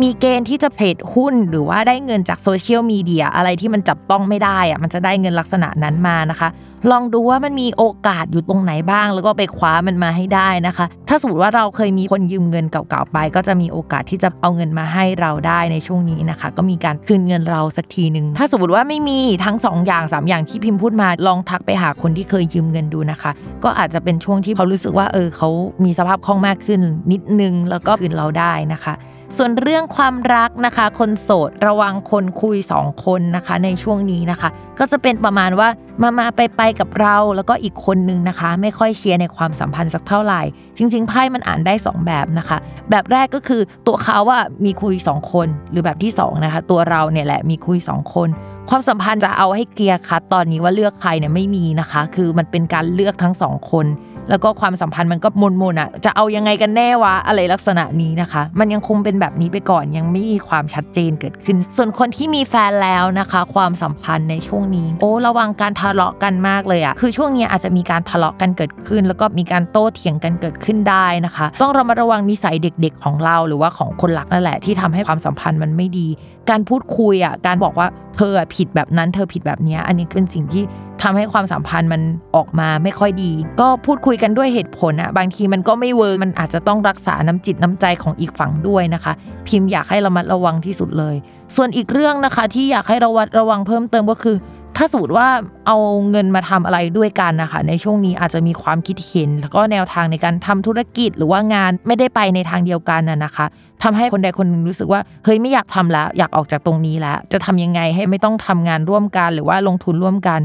มีเกณฑ์ที่จะเทรดหุ้น หรือว่าได้เงินจากโซเชียลมีเดียอะไรที่มันจับต้องไม่ได้อะมันจะได้เงินลักษณะนั้นมานะคะ ลองดูว่ามันมีโอกาสอยู่ตรงไหนบ้าง แล้วก็ไปคว้ามันมาให้ได้นะคะ ถ้าสมมติว่าเราเคยมีคนยืมเงินเก่าๆไป ก็จะมีโอกาสที่จะเอาเงินมาให้เราได้ในช่วงนี้นะคะ ก็มีการคืนเงินเราสักทีหนึ่งถ้าสมมติว่าไม่มีทั้ง 2 อย่าง 3 อย่างที่พิมพ์พูดมา ลองทักไปหาคนที่เคยยืมเงินดูนะคะ ก็อาจจะเป็นช่วงที่เขารู้สึกว่าเออเขามีสภาพคล่องมากขึ้นนิดนึงแล้วก็คืนเราได้นะคะ ส่วนเรื่องความรักนะคะ คนโสดระวังคนคุย 2 คนนะคะ ในช่วงนี้นะคะ ก็จะเป็นประมาณว่ามามาไปไปกับเราแล้วก็อีกคนนึงนะคะ ไม่ค่อยเชียร์ในความสัมพันธ์สักเท่าไหร่ จริงๆไพ่มันอ่านได้ 2 แบบนะคะ แบบแรกก็คือตัวเขาว่ามีคุย 2 คน หรือแบบที่2นะคะตัวเราเนี่ยแหละมีคุย 2 คน ความสัมพันธ์จะเอาให้เคลียร์คัดตอนนี้ว่าเลือกใครเนี่ยไม่มีนะคะ คือมันเป็นการเลือกทั้งสองคน แล้วก็ความสัมพันธ์มันก็มนมนอะจะเอายังไงกันแน่วะอะไรลักษณะนี้นะคะ มันยังคงเป็นแบบนี้ไปก่อนยังไม่มีความชัดเจนเกิดขึ้น ส่วนคนที่มีแฟนแล้วนะคะ ความสัมพันธ์ในช่วงนี้ โอ้ระวังการทะเลาะกันมากเลยอะคือช่วงนี้อาจจะมีการทะเลาะกันเกิดขึ้น แล้วก็มีการโต้เถียงกันเกิดขึ้นได้นะคะ ต้องระมัดระวังนิสัยเด็ก ๆ ของเราหรือว่าของคนรักนั่นแหละที่ทำให้ความสัมพันธ์มันไม่ดี การพูดคุยอะการบอกว่าเธอผิดแบบนั้นเธอผิดแบบนี้อันนี้เป็นสิ่งที่ทำให้ความสัมพันธ์มันออกมาไม่ค่อยดี ก็พูดคุยกันด้วยเหตุผลอะบางทีมันก็ไม่เวิร์มันอาจจะต้องรักษาน้ำจิตน้ำใจของอีกฝั่งด้วยนะคะ พิมพ์อยากให้ระมัดระวังที่สุดเลย ส่วนอีกเรื่องนะคะที่อยากให้ระวัดระวังเพิ่มเติมก็คือ ถ้าสมมติว่าเอาเงินมาทำอะไรด้วยกันนะคะในช่วงนี้อาจจะมีความคิดเห็น แล้วก็แนวทางในการทำธุรกิจหรือว่างานไม่ได้ไปในทางเดียวกันน่ะนะคะทำให้คนใดคนหนึ่งรู้สึกว่าเฮ้ยไม่อยากทำแล้วอยากออกจากตรงนี้แล้วจะทำยังไงให้ไม่ต้องทำงานร่วมกัน หรือว่าลงทุนร่วมกัน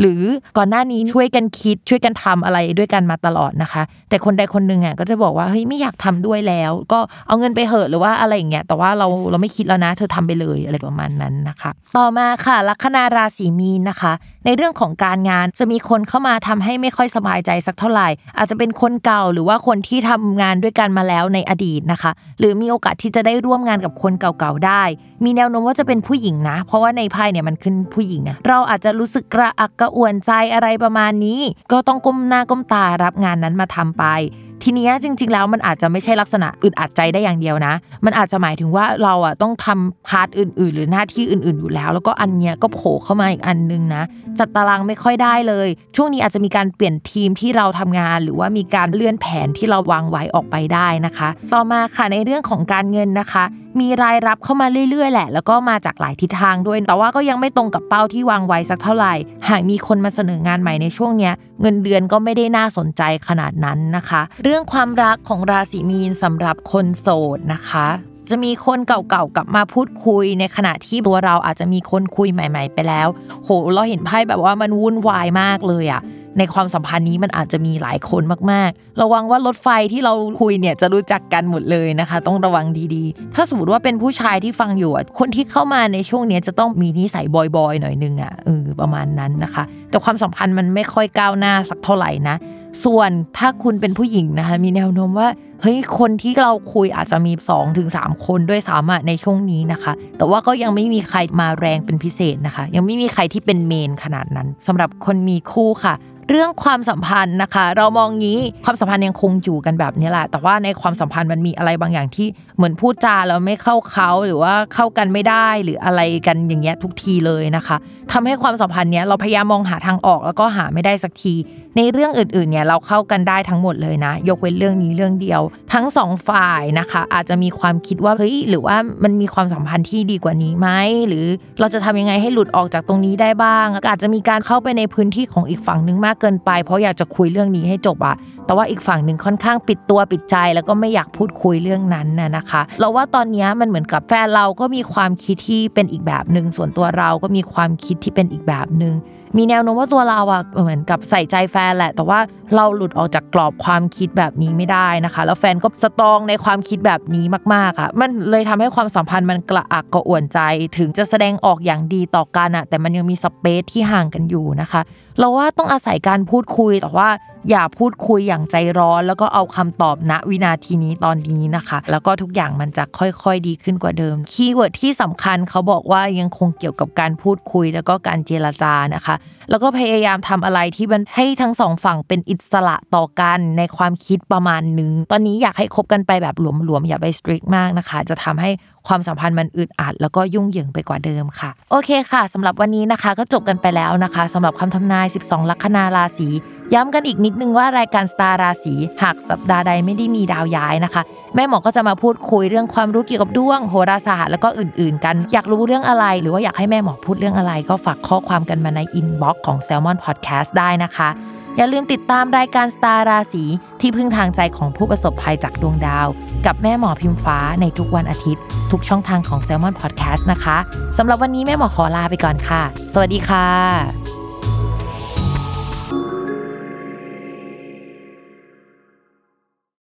หรือก่อนหน้านี้ช่วยกันคิดช่วยกันทำอะไรด้วยกันมาตลอดนะคะ แต่คนใดคนหนึ่งอะก็จะบอกว่าเฮ้ยไม่อยากทำด้วยแล้ว ก็เอาเงินไปเหอะหรือว่าอะไรอย่างเงี้ยแต่ว่าเราเราไม่คิดแล้วนะ เธอทำไปเลยอะไรประมาณนั้นนะคะ ต่อมาค่ะลัคนาราศีมีนนะคะ ในเรื่องของการงานจะมีคนเข้ามาทำให้ไม่ค่อยสบายใจสักเท่าไหร่ อาจจะเป็นคนเก่าหรือว่าคนที่ทำงานด้วยกันมาแล้วในอดีตนะคะ หรือมีโอกาสที่จะได้ร่วมงานกับคนเก่าๆได้ มีแนวโน้มว่าจะเป็นผู้หญิงนะ เพราะว่าในไพ่เนี่ยมันขึ้นผู้หญิงอะเราอาจจะรู้สึกกระอักกก็อ่วนใจอะไรประมาณนี้ ก็ต้องก้มหน้าก้มตารับงานนั้นมาทำไปทีนี้จริง ๆ แล้วมันอาจจะไม่ใช่ลักษณะอึดอัดใจได้อย่างเดียวนะ มันอาจจะหมายถึงว่าเราอะต้องทำพาร์ทอื่น ๆ หรือหน้าที่อื่น ๆ อยู่แล้ว แล้วก็อันเนี้ยก็โผล่เข้ามาอีกอันนึงนะ จัดตารางไม่ค่อยได้เลย ช่วงนี้อาจจะมีการเปลี่ยนทีมที่เราทำงาน หรือว่ามีการเลื่อนแผนที่เราวางไว้ออกไปได้นะคะ ต่อมาค่ะในเรื่องของการเงินนะคะ มีรายรับเข้ามาเรื่อย ๆ แหละ แล้วก็มาจากหลายทิศทางด้วย แต่ว่าก็ยังไม่ตรงกับเป้าที่วางไว้สักเท่าไหร่ หากมีคนมาเสนองานใหม่ในช่วงเนี้ยเงินเดือนก็ไม่ได้น่าสนใจขนาดนั้นนะคะ เรื่องความรักของราศีมีนสำหรับคนโสดนะคะจะมีคนเก่าๆกลับมาพูดคุยในขณะที่ตัวเราอาจจะมีคนคุยใหม่ ๆ ไปแล้ว โหเราเห็นไพ่แบบว่ามันวุ่นวายมากเลยอะ ในความสัมพันธ์นี้มันอาจจะมีหลายคนมากๆ ระวังว่ารถไฟที่เราคุยเนี่ยจะรู้จักกันหมดเลยนะคะ ต้องระวังดีๆ ถ้าสมมติว่าเป็นผู้ชายที่ฟังอยู่คนที่เข้ามาในช่วงนี้จะต้องมีนิสัยบอยๆหน่อยนึงอะเออประมาณนั้นนะคะ แต่ความสัมพันธ์มันไม่ค่อยก้าวหน้าสักเท่าไหร่นะส่วนถ้าคุณเป็นผู้หญิงนะคะ มีแนวโน้มว่าเฮ้ยคนที่เราคุยอาจจะมี 2-3ถึงคนด้วยซ้ำอะในช่วงนี้นะคะ แต่ว่าก็ยังไม่มีใครมาแรงเป็นพิเศษนะคะ ยังไม่มีใครที่เป็นเมนขนาดนั้นสำหรับคนมีคู่ค่ะ เรื่องความสัมพันธ์นะคะ เรามองงี้ความสัมพันธ์ยังคงอยู่กันแบบนี้แหละ แต่ว่าในความสัมพันธ์มันมีอะไรบางอย่างที่เหมือนพูดจาแล้วไม่เข้าเขาหรือว่าเข้ากันไม่ได้หรืออะไรกันอย่างเงี้ยทุกทีเลยนะคะทำให้ความสัมพันธ์เนี้ยเราพยายามมองหาทางออกแล้วก็หาไม่ได้สักที ในเรื่องอื่นๆเนี่ยเราเข้ากันได้ทั้งหมดเลยนะ ยกเว้นเรื่องนี้เรื่องเดียว ทั้งสองฝ่ายนะคะอาจจะมีความคิดว่าเฮ้ยหรือว่ามันมีความสัมพันธ์ที่ดีกว่านี้ไหมหรือเราจะทำยังไงให้หลุดออกจากตรงนี้ได้บ้างอาจจะมีการเข้าไปในพื้นที่ของอีกฝั่งนึงมากเกินไป เพราะอยากจะคุยเรื่องนี้ให้จบอะ แต่ว่าอีกฝั่งหนึ่งค่อนข้างปิดตัวปิดใจ แล้วก็ไม่อยากพูดคุยเรื่องนั้นน่ะนะคะ เราว่าตอนนี้มันเหมือนกับแฟนเราก็มีความคิดที่เป็นอีกแบบหนึ่งส่วนตัวเราก็มีความคิดที่เป็นอีกแบบหนึ่งมีแนวโน้มว่าตัวเราอะเหมือนกับใส่ใจแฟนแหละ แต่ว่าเราหลุดออกจากกรอบความคิดแบบนี้ไม่ได้นะคะ แล้วแฟนก็สตองในความคิดแบบนี้มากๆอะมันเลยทำให้ความสัมพันธ์มันกระอักกระอ่วนใจ ถึงจะแสดงออกอย่างดีต่อกันอะแต่มันยังมี space ที่ห่างกันอยู่นะคะ เราว่าต้องอาศัยการพูดคุยแต่ว่า อย่าพูดคุยอย่างใจร้อน แล้วก็เอาคำตอบณวินาทีนี้ตอนนี้นะคะ แล้วก็ทุกอย่างมันจะค่อยๆดีขึ้นกว่าเดิม keyword ที่สำคัญเขาบอกว่ายังคงเกี่ยวกับการพูดคุยแล้วก็การเจรจานะคะ แล้วก็พยายามทำอะไรที่มันให้ทั้งสองฝั่งเป็นอิสระต่อกันในความคิดประมาณนึง ตอนนี้อยากให้คบกันไปแบบหลวมๆ อย่าไป strict มากนะคะ จะทำให้ความสัมพันธ์มันอึดอัด แล้วก็ยุ่งเหยิงไปกว่าเดิมค่ะ โอเคค่ะสำหรับวันนี้นะคะ ก็จบกันไปแล้วนะคะสำหรับคำทำนาย 12 ลัคนาราศีย้ำกันอีกนิดนึงว่ารายการสตาร์ราศีหากสัปดาห์ใดไม่ได้มีดาวย้ายนะคะ แม่หมอก็จะมาพูดคุยเรื่องความรู้เกี่ยวกับดวงโหราศาสตร์แล้วก็อื่น ๆ กัน อยากรู้เรื่องอะไร หรือว่าอยากให้แม่หมอพูดเรื่องอะไร ก็ฝากข้อความกันมาในอินบ็อก็อกของ s ซ l m o n Podcast ได้นะคะ อย่าลืมติดตามรายการสตาร์ราศีที่พึ่งทางใจของผู้ประสบภัยจากดวงดาว กับแม่หมอพิมฟ้าในทุกวันอาทิตย์ ทุกช่องทางของ s ซ l m o n Podcast นะคะสำหรับวันนี้แม่หมอขอลาไปก่อนค่ะ สวัสดีค่ะ